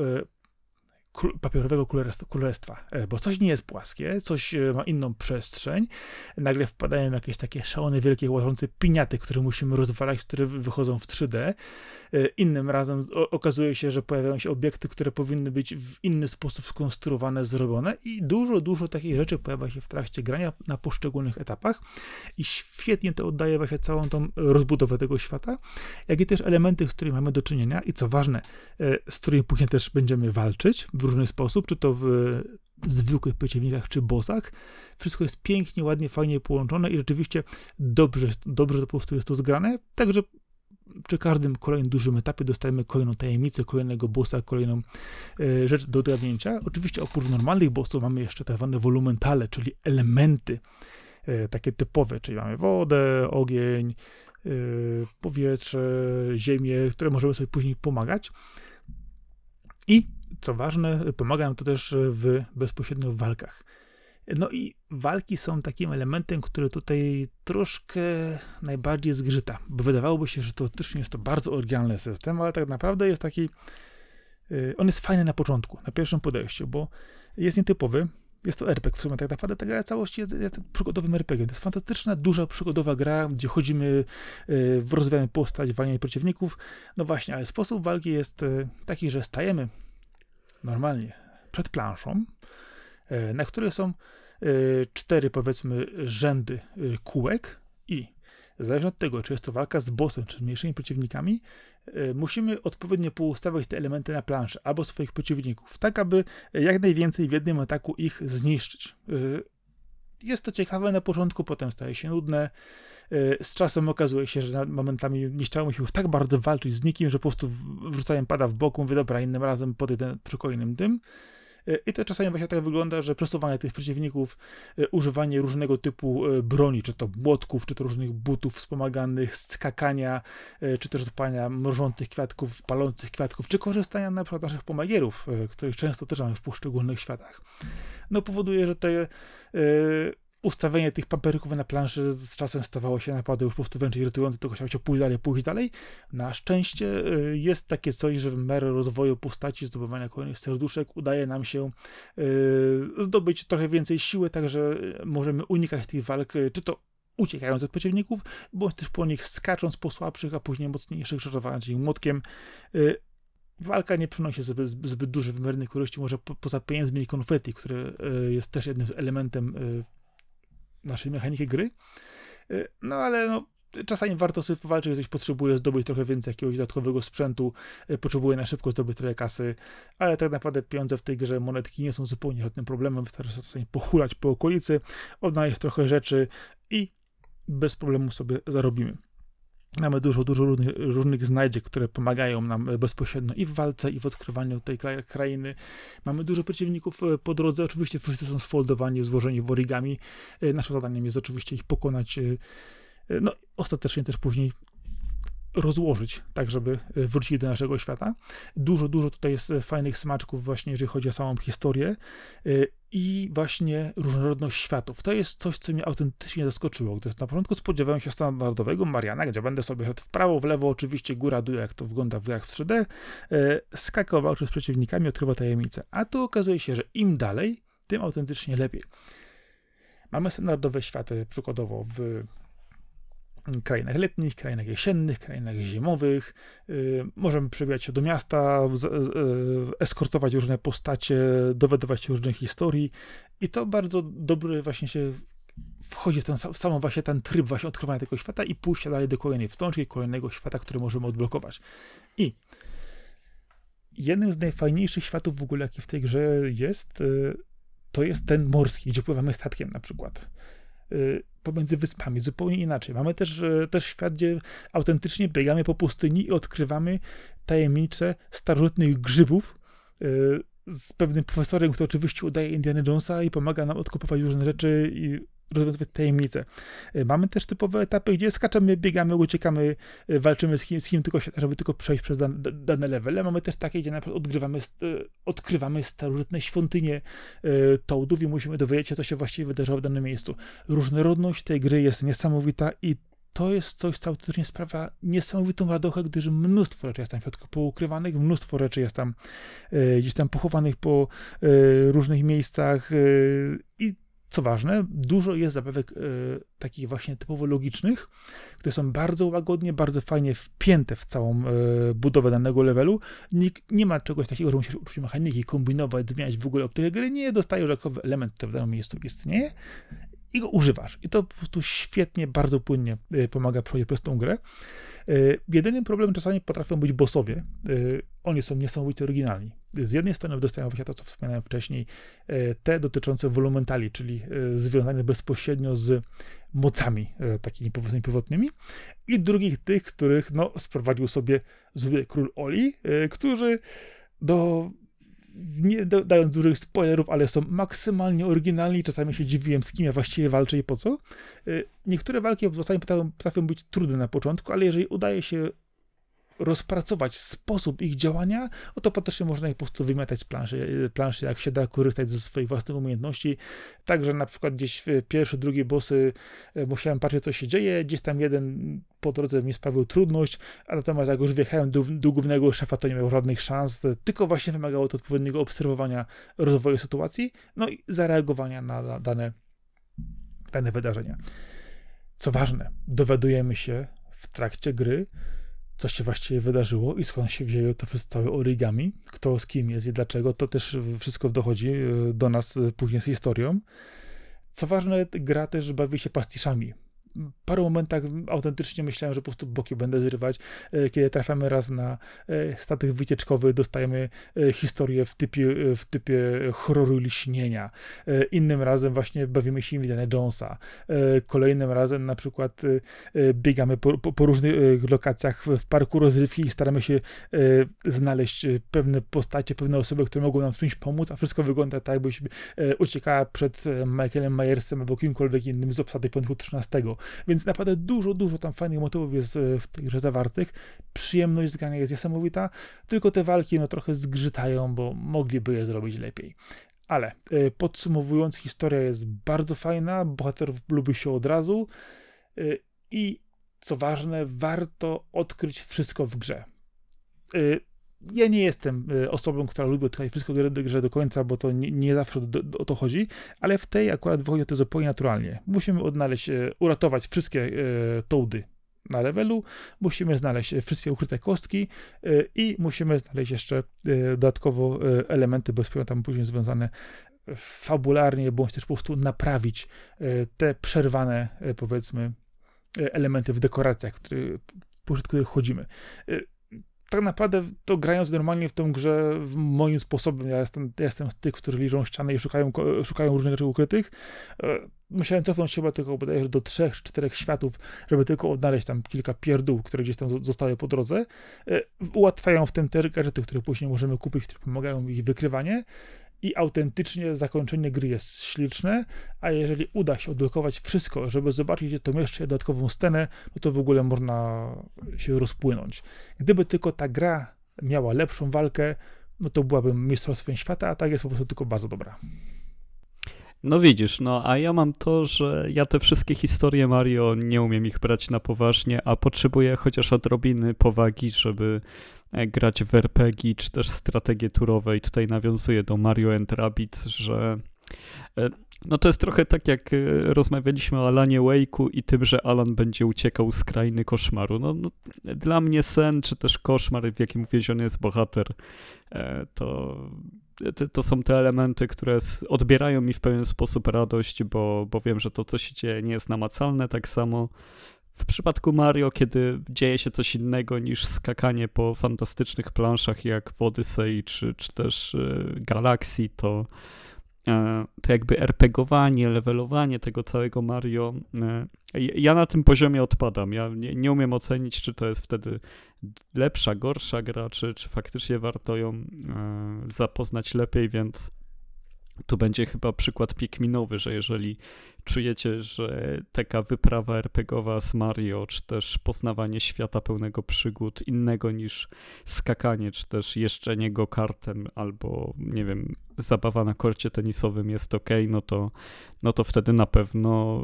papierowego królestw- królestwa, y, bo coś nie jest płaskie, coś y, ma inną przestrzeń, nagle wpadają jakieś takie szalone, wielkie, łażące piniaty, które musimy rozwalać, które wy- wychodzą w 3D. Y, Innym razem okazuje się, że pojawiają się obiekty, które powinny być w inny sposób skonstruowane, zrobione i dużo, dużo takich rzeczy pojawia się w trakcie grania na poszczególnych etapach i świetnie to oddaje właśnie całą tą rozbudowę tego świata, jak i też elementy, z którymi mamy do czynienia i co ważne, z którymi później też będziemy walczyć w różny sposób, czy to w zwykłych przeciwnikach, czy bossach. Wszystko jest pięknie, ładnie, fajnie połączone i rzeczywiście dobrze, dobrze to po prostu jest to zgrane, także przy każdym kolejnym dużym etapie dostajemy kolejną tajemnicę, kolejnego bossa, kolejną e, rzecz do ogarnięcia. Oczywiście oprócz normalnych bossów mamy jeszcze tak zwane volumentale, czyli elementy e, takie typowe, czyli mamy wodę, ogień, e, powietrze, ziemię, które możemy sobie później pomagać. I co ważne, pomaga nam to też w bezpośrednio w walkach. No i walki są takim elementem, który tutaj troszkę najbardziej zgrzyta, bo wydawałoby się, że teoretycznie jest to bardzo oryginalny system, ale tak naprawdę jest taki, y, on jest fajny na początku, na pierwszym podejściu, bo jest nietypowy, jest to RPG w sumie, tak naprawdę ta gra całości jest, jest przygodowym RPG. To jest fantastyczna, duża przygodowa gra, gdzie chodzimy, y, rozwijamy postać, walniemy przeciwników. No właśnie, ale sposób walki jest taki, że stajemy normalnie przed planszą, y, na której są cztery powiedzmy rzędy kółek i zależnie od tego, czy jest to walka z bossem, czy z mniejszymi przeciwnikami, musimy odpowiednio poustawiać te elementy na planszy albo swoich przeciwników, tak aby jak najwięcej w jednym ataku ich zniszczyć. Jest to ciekawe na początku, potem staje się nudne. Z czasem okazuje się, że momentami nie chciało mi się już tak bardzo walczyć z nikim, że po prostu wrzucałem pada w boku, mówię, dobra, innym razem podejdę przy kolejnym. I to czasami właśnie tak wygląda, że przesuwanie tych przeciwników, e, używanie różnego typu e, broni, czy to młotków, czy to różnych butów wspomaganych, skakania, e, czy też odpalania mrożących kwiatków, palących kwiatków, czy korzystania na przykład naszych pomagierów, których często też mamy w poszczególnych światach. No powoduje, że te ustawienie tych paperyków na planszy z czasem stawało się naprawdę już po prostu wręcz irytujące, tylko chciał się pójść dalej, pójść dalej. Na szczęście y, jest takie coś, że w miarę rozwoju postaci, zdobywania kolejnych serduszek udaje nam się y, zdobyć trochę więcej siły, także możemy unikać tych walk, y, czy to uciekając od przeciwników, bądź też po nich skacząc po słabszych, a później mocniejszych, szarżowając ich młotkiem. Walka nie przynosi zbyt, zbyt dużych wymiernych korzyści, może po, poza pieniędzmi i konfetti, które jest też jednym elementem naszej mechaniki gry. Y, no ale no, czasami warto sobie powalczyć, jeżeli ktoś potrzebuje zdobyć trochę więcej jakiegoś dodatkowego sprzętu, y, potrzebuje na szybko zdobyć trochę kasy, ale tak naprawdę pieniądze w tej grze, monetki nie są zupełnie żadnym problemem, wystarczy sobie pochulać po okolicy, odnaleźć trochę rzeczy i bez problemu sobie zarobimy. Mamy dużo, dużo różnych, różnych znajdziek, które pomagają nam bezpośrednio i w walce, i w odkrywaniu tej krainy. Mamy dużo przeciwników e, po drodze. Oczywiście wszyscy są sfoldowani, złożeni w origami. E, naszym zadaniem jest oczywiście ich pokonać. E, no, ostatecznie też później rozłożyć, tak żeby e, wrócić do naszego świata. Dużo, dużo tutaj jest e, fajnych smaczków właśnie, jeżeli chodzi o samą historię e, i właśnie różnorodność światów. To jest coś, co mnie autentycznie zaskoczyło, gdyż na początku spodziewałem się standardowego Mariana, gdzie będę sobie szedł w prawo, w lewo, oczywiście góra, dół, jak to wygląda w grach w 3D, skakował z przeciwnikami, odkrywa tajemnice. A tu okazuje się, że im dalej, tym autentycznie lepiej. Mamy standardowe światy, przykładowo w krainach letnich, krainach jesiennych, krainach zimowych. Y, możemy przebijać się do miasta, eskortować różne postacie, dowiadywać się różnych historii i to bardzo dobry właśnie się wchodzi w, ten, w samą właśnie ten tryb właśnie odkrywania tego świata i pójścia dalej do kolejnej wstążki, kolejnego świata, który możemy odblokować. I jednym z najfajniejszych światów w ogóle, jaki w tej grze jest, y, to jest ten morski, gdzie pływamy statkiem na przykład. Pomiędzy wyspami, zupełnie inaczej. Mamy też, y, też świat, gdzie autentycznie biegamy po pustyni i odkrywamy tajemnice starożytnych grzybów y, z pewnym profesorem, który oczywiście udaje Indiana Jonesa i pomaga nam odkopywać różne rzeczy i rozwiązywać tajemnice. E, mamy też typowe etapy, gdzie skaczemy, biegamy, uciekamy, e, walczymy z kim, z kim tylko się, żeby tylko przejść przez dane, dane levele. Mamy też takie, gdzie na przykład odgrywamy, e, odkrywamy starożytne świątynie Toadów i musimy dowiedzieć się, co się właściwie wydarzyło w danym miejscu. Różnorodność tej gry jest niesamowita i to jest coś, co autentycznie sprawia niesamowitą radochę, gdyż mnóstwo rzeczy jest tam w środku poukrywanych, mnóstwo rzeczy jest tam e, gdzieś tam pochowanych po e, różnych miejscach e, i co ważne, dużo jest zabawek e, takich właśnie typowo logicznych, które są bardzo łagodnie, bardzo fajnie wpięte w całą e, budowę danego levelu. Nikt nie ma czegoś takiego, że musisz uczyć mechaniki, kombinować, zmieniać w ogóle optykę gry. Nie, dostajesz dodatkowy element, który w danym miejscu istnieje i go używasz. I to po prostu świetnie, bardzo płynnie e, pomaga przejść przez tą grę. Jedynym problemem czasami potrafią być bossowie. Oni są niesamowicie oryginalni. Z jednej strony dostają się to, co wspomniałem wcześniej, te dotyczące volumentali, czyli związane bezpośrednio z mocami takimi powiedzmy pierwotnymi i drugich tych, których no, sprowadził sobie zły król Oli, którzy do nie dając dużych spoilerów, ale są maksymalnie oryginalni. Czasami się dziwiłem, z kim ja właściwie walczę i po co. Niektóre walki potrafią być trudne na początku, ale jeżeli udaje się rozpracować sposób ich działania, no to potem można je po prostu wymiatać z planszy, planszy, jak się da korzystać ze swoich własnych umiejętności. Także na przykład gdzieś w pierwsze, drugie bossy e, musiałem patrzeć, co się dzieje, gdzieś tam jeden po drodze mi sprawił trudność, a natomiast jak już wjechałem do, do głównego szefa, to nie miał żadnych szans, tylko właśnie wymagało to odpowiedniego obserwowania rozwoju sytuacji, no i zareagowania na dane, dane wydarzenia. Co ważne, dowiadujemy się w trakcie gry, co się właściwie wydarzyło i skąd się wzięło to całe origami, kto z kim jest i dlaczego, to też wszystko dochodzi e, do nas e, później z historią. Co ważne, gra też bawi się pastiszami paru momentach autentycznie myślałem, że po prostu boki będę zrywać. E, kiedy trafiamy raz na e, statek wycieczkowy, dostajemy e, historię w typie, w typie horroru liśnienia. Innym razem właśnie bawimy się Indiana Jonesa. Kolejnym razem na przykład biegamy po, po, po różnych lokacjach w parku rozrywki i staramy się znaleźć pewne postacie, pewne osoby, które mogą nam w czymś pomóc, a wszystko wygląda tak, jakbyś uciekała przed Michaelem Myersem albo kimkolwiek innym z obsady piątku 13. Więc naprawdę dużo, dużo tam fajnych motywów jest e, w tej grze zawartych. Przyjemność z grania jest niesamowita, tylko te walki no trochę zgrzytają, bo mogliby je zrobić lepiej. Ale e, podsumowując, historia jest bardzo fajna, bohaterów lubi się od razu e, i co ważne, warto odkryć wszystko w grze ja nie jestem y, osobą, która lubi odkrywać wszystko grze do końca, bo to nie, nie zawsze do, o to chodzi, ale w tej akurat wychodzi to zupełnie naturalnie. Musimy odnaleźć, y, uratować wszystkie y, tołdy na levelu, musimy znaleźć wszystkie ukryte kostki i musimy znaleźć jeszcze dodatkowo elementy bezpośrednio tam później związane fabularnie, bądź też po prostu naprawić te przerwane, powiedzmy, elementy w dekoracjach, który, pośród których chodzimy tak naprawdę to grając normalnie w tą grze moim sposobem, ja jestem, ja jestem z tych, którzy liżą ściany i szukają, szukają różnych rzeczy ukrytych, e, musiałem cofnąć się chyba tylko bodajże do trzech, czterech światów, żeby tylko odnaleźć tam kilka pierdół, które gdzieś tam zostały po drodze. E, ułatwiają w tym te gadżety, które później możemy kupić, które pomagają w ich wykrywanie i autentycznie zakończenie gry jest śliczne, a jeżeli uda się odblokować wszystko, żeby zobaczyć to jeszcze dodatkową scenę, no to w ogóle można się rozpłynąć. Gdyby tylko ta gra miała lepszą walkę, no to byłabym mistrzostwem świata, a tak jest po prostu tylko bardzo dobra. No widzisz, no a ja mam to, że ja te wszystkie historie Mario nie umiem ich brać na poważnie, a potrzebuję chociaż odrobiny powagi, żeby grać w RPG czy też strategie turowe i tutaj nawiązuję do Mario and Rabbit, że e, no to jest trochę tak jak e, rozmawialiśmy o Alanie Wake'u i tym, że Alan będzie uciekał z krainy koszmaru. No, no, dla mnie sen czy też koszmar, w jakim uwięziony jest bohater, to, to, są te elementy, które odbierają mi w pewien sposób radość, bo, bo wiem, że to, co się dzieje, nie jest namacalne. Tak samo w przypadku Mario, kiedy dzieje się coś innego niż skakanie po fantastycznych planszach jak w Odyssey czy, czy też y, Galaxii, to, e, to jakby RPGowanie, levelowanie tego całego Mario. E, ja na tym poziomie odpadam. Ja nie, nie umiem ocenić, czy to jest wtedy lepsza, gorsza gra, czy, czy faktycznie warto ją e, zapoznać lepiej, więc tu będzie chyba przykład pikminowy, że jeżeli czujecie, że taka wyprawa RPGowa z Mario, czy też poznawanie świata pełnego przygód innego niż skakanie, czy też jeżdżenie go kartem, albo nie wiem, zabawa na korcie tenisowym jest ok, no to, no to wtedy na pewno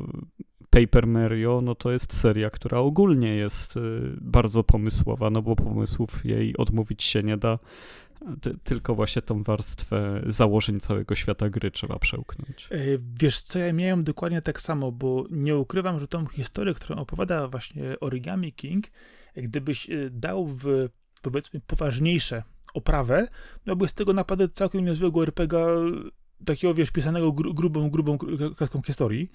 Paper Mario, no to jest seria, która ogólnie jest y, bardzo pomysłowa, no bo pomysłów jej odmówić się nie da, tylko właśnie tą warstwę założeń całego świata gry trzeba przełknąć. E, wiesz co, ja miałem dokładnie tak samo, bo nie ukrywam, że tą historię, którą opowiada właśnie Origami King, gdybyś e, dał w powiedzmy poważniejsze oprawę, no by z tego naprawdę całkiem niezłego RPG takiego, wiesz, pisanego grubą, grubą kratką historii.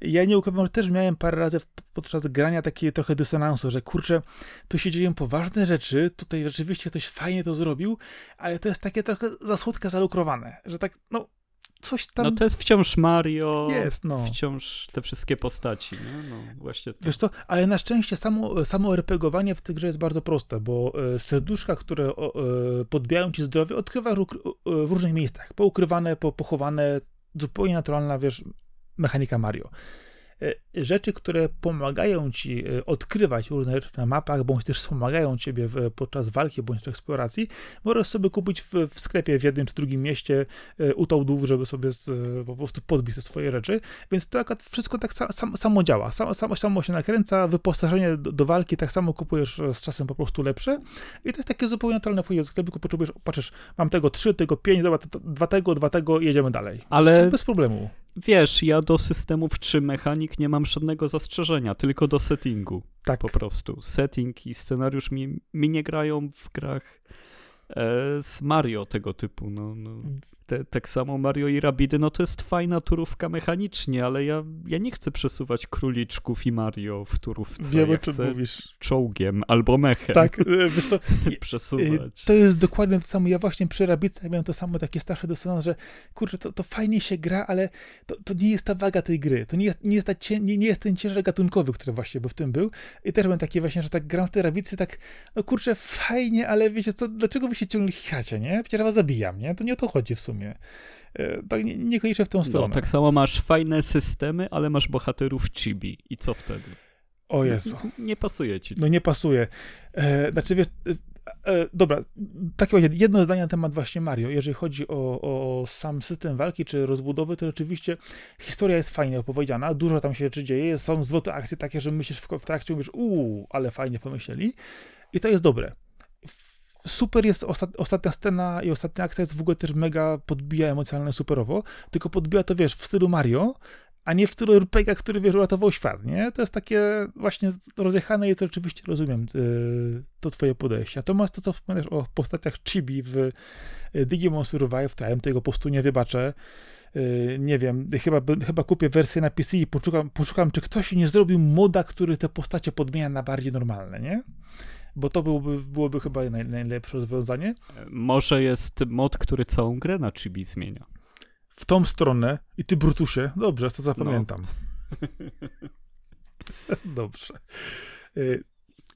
Ja nie ukrywam, że też miałem parę razy podczas grania takie trochę dysonansu, że kurczę, tu się dzieją poważne rzeczy, tutaj rzeczywiście ktoś fajnie to zrobił, ale to jest takie trochę za słodko zalukrowane, że tak, no, coś tam... No to jest wciąż Mario, jest, no. wciąż te wszystkie postaci, nie? no właśnie. To. Wiesz co, ale na szczęście samo, samo RPGowanie w tej grze jest bardzo proste, bo e, serduszka, które e, podbijają ci zdrowie, odkrywasz w różnych miejscach, poukrywane, pochowane, zupełnie naturalna, wiesz, mechanika Mario. E, rzeczy, które pomagają ci e, odkrywać różne rzeczy na mapach, bądź też wspomagają ciebie podczas walki bądź też eksploracji, możesz sobie kupić w, w sklepie w jednym czy drugim mieście e, u tołdów, żeby sobie po prostu podbić te swoje rzeczy, więc to wszystko tak sam, samo działa, samo, samo, samo się nakręca, wyposażenie do, do, walki tak samo kupujesz z czasem po prostu lepsze. I to jest takie zupełnie naturalne w twoim sklepiku, potrzebujesz, patrzysz, mam tego trzy, tego pięć, dobra, to, to, dwa tego, dwa tego, jedziemy dalej. Ale... Bez problemu wiesz, ja do systemów 3 mechanik nie mam żadnego zastrzeżenia, tylko do settingu. Tak. Po prostu. Setting i scenariusz mi, mi nie grają w grach e, z Mario tego typu. No, no. Te, tak samo Mario i Rabidy, no to jest fajna turówka mechanicznie, ale ja, ja nie chcę przesuwać króliczków i Mario w turówce. Wiem, ja o czym mówisz. czołgiem albo mechem Tak, e, wiesz co, przesuwać. To jest dokładnie to samo. Ja właśnie przy Rabicach miałem to samo, takie starsze dysonans, że kurczę, to, to fajnie się gra, ale to, to nie jest ta waga tej gry. To nie jest, nie jest, ta cię, nie, nie jest ten ciężar gatunkowy, który właśnie by w tym był. I też byłem taki właśnie, że tak gram w te Rabicy, tak, no kurczę, fajnie, ale wiecie co, dlaczego wy się ciągle chichacie, nie? Przecież was zabijam, nie? To nie o to chodzi w sumie. E, Tak nie, niekoniecznie w tą No, stronę. tak samo masz fajne systemy, ale masz bohaterów chibi. I co wtedy? O Jezu. Nie pasuje ci. No nie pasuje. E, znaczy wiesz, e, e, dobra, takie właśnie jedno zdanie na temat właśnie Mario. Jeżeli chodzi o, o sam system walki czy rozbudowy, to rzeczywiście historia jest fajnie opowiedziana, dużo tam się rzeczy dzieje, są zwroty akcji takie, że myślisz w, w trakcie, mówisz, uuu, ale fajnie pomyśleli i to jest dobre. Super jest ostat, ostatnia scena i ostatnia akcja jest w ogóle też mega podbija emocjonalnie superowo, tylko podbija to, wiesz, w stylu Mario, a nie w stylu RPG, który, wiesz, uratował świat, nie? To jest takie właśnie rozjechane i to rzeczywiście rozumiem yy, to twoje podejście. Natomiast to, co wspomniałeś o postaciach Chibi w y, Digimon Survive, to ja tego po prostu nie wybaczę. Yy, nie wiem, chyba, chyba kupię wersję na PC i poszukam, poszukam, czy ktoś nie zrobił moda, który te postacie podmienia na bardziej normalne, nie? Bo to byłoby, byłoby chyba naj, najlepsze rozwiązanie. Może jest mod, który całą grę na chibi zmienia. W tą stronę i ty, Brutusie, dobrze, to zapamiętam. dobrze. Yy,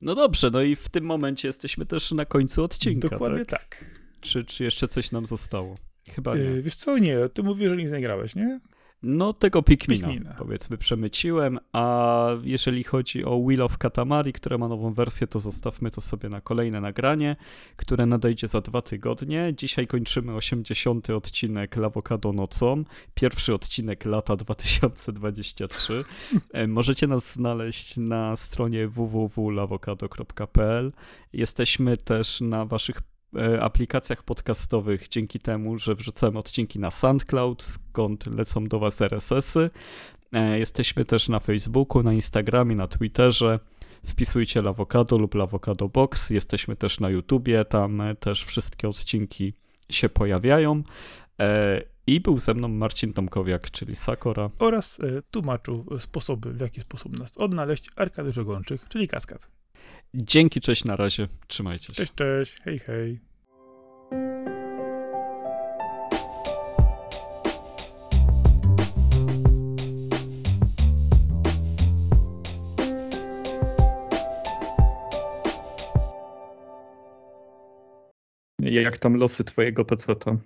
No dobrze, no i w tym momencie jesteśmy też na końcu odcinka. dokładnie tak? tak. Czy, czy jeszcze coś nam zostało? Chyba nie. Yy, wiesz co, nie, ty mówisz, że nic nie grałeś, nie? No tego Pikmina, Pikmina. powiedzmy przemyciłem, a jeżeli chodzi o Wheel of Katamari, które ma nową wersję, to zostawmy to sobie na kolejne nagranie, które nadejdzie za dwa tygodnie. Dzisiaj kończymy 80. odcinek Lawokado nocą, pierwszy odcinek lata 2023. E, Możecie nas znaleźć na stronie www.lawokado.pl. Jesteśmy też na waszych aplikacjach podcastowych dzięki temu, że wrzucamy odcinki na SoundCloud, skąd lecą do Was RSS-y. E, Jesteśmy też na Facebooku, na Instagramie, na Twitterze. Wpisujcie Lawokado lub Lawokado Box. Jesteśmy też na YouTubie, tam e, też wszystkie odcinki się pojawiają. E, I był ze mną Marcin Tomkowiak, czyli Sakora. Oraz tłumaczył sposoby, w jaki sposób nas odnaleźć Arkadiusz Ogończyk, czyli Kaskad. Dzięki, cześć, na razie. Trzymajcie się. Cześć, cześć, hej, hej. Jak tam losy twojego peceta?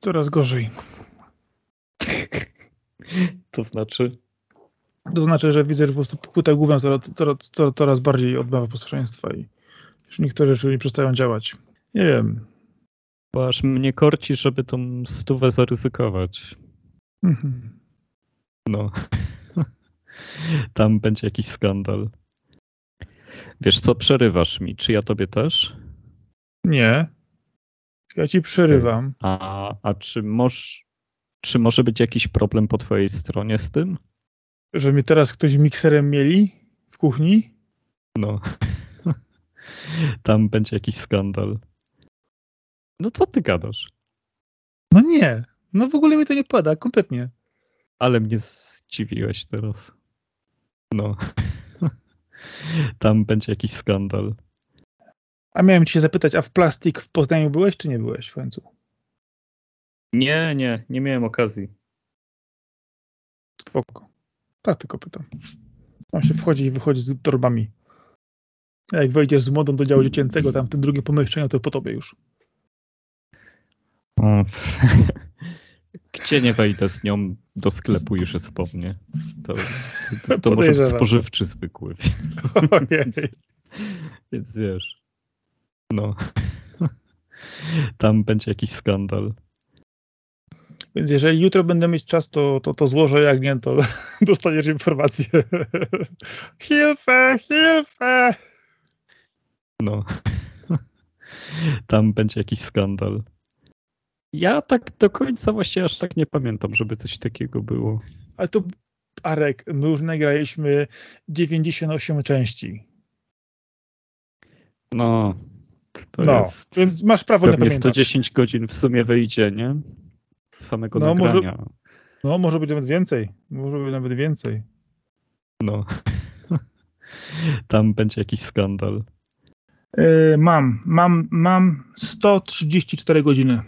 Coraz gorzej. To znaczy? To znaczy, że widzę, że po prostu płyta główna coraz, coraz, coraz, coraz bardziej odmawia posłuszeństwa i już niektóre rzeczy nie przestają działać. Nie wiem. Bo aż mnie korci, żeby tą stówę zaryzykować. Mhm. No. Tam będzie jakiś skandal. Wiesz co, przerywasz mi. Czy ja tobie też? Nie. Ja ci przerywam. A, a czy, moż, czy może być jakiś problem po twojej stronie z tym? Że mnie teraz ktoś mikserem mieli w kuchni? No. Tam będzie jakiś skandal. No co ty gadasz? No nie. No w ogóle mi to nie pada, kompletnie. Ale mnie zdziwiłeś teraz. No. Tam będzie jakiś skandal. A miałem cię zapytać, a w plastik w Poznaniu byłeś, czy nie byłeś w końcu? Nie, nie, nie miałem okazji. Spoko. Tak tylko pytam. On się wchodzi i wychodzi z torbami. A jak wejdziesz z młodą do działu dziecięcego, tam w tym drugim pomieszczeniu, to po tobie już. O, Gdzie nie wejdę z nią do sklepu po mnie. To, to, to może być spożywczy zwykły. Więc wiesz. No. Tam będzie jakiś skandal. Więc jeżeli jutro będę mieć czas, to, to, to złożę, jak nie, to dostaniesz informację. Hilfe, hilfe! No. Tam będzie jakiś skandal. Ja tak do końca właśnie aż tak nie pamiętam, żeby coś takiego było. Ale to, Arek, my już nagraliśmy 98 części. No. To no, jest więc masz prawo nie pewnie pamiętać. 110 godzin w sumie wyjdzie, nie? Z samego No, może- nagrania. No, może być nawet więcej. Może być nawet więcej. No. Tam będzie jakiś skandal. Yy, mam, mam, mam 134 godziny.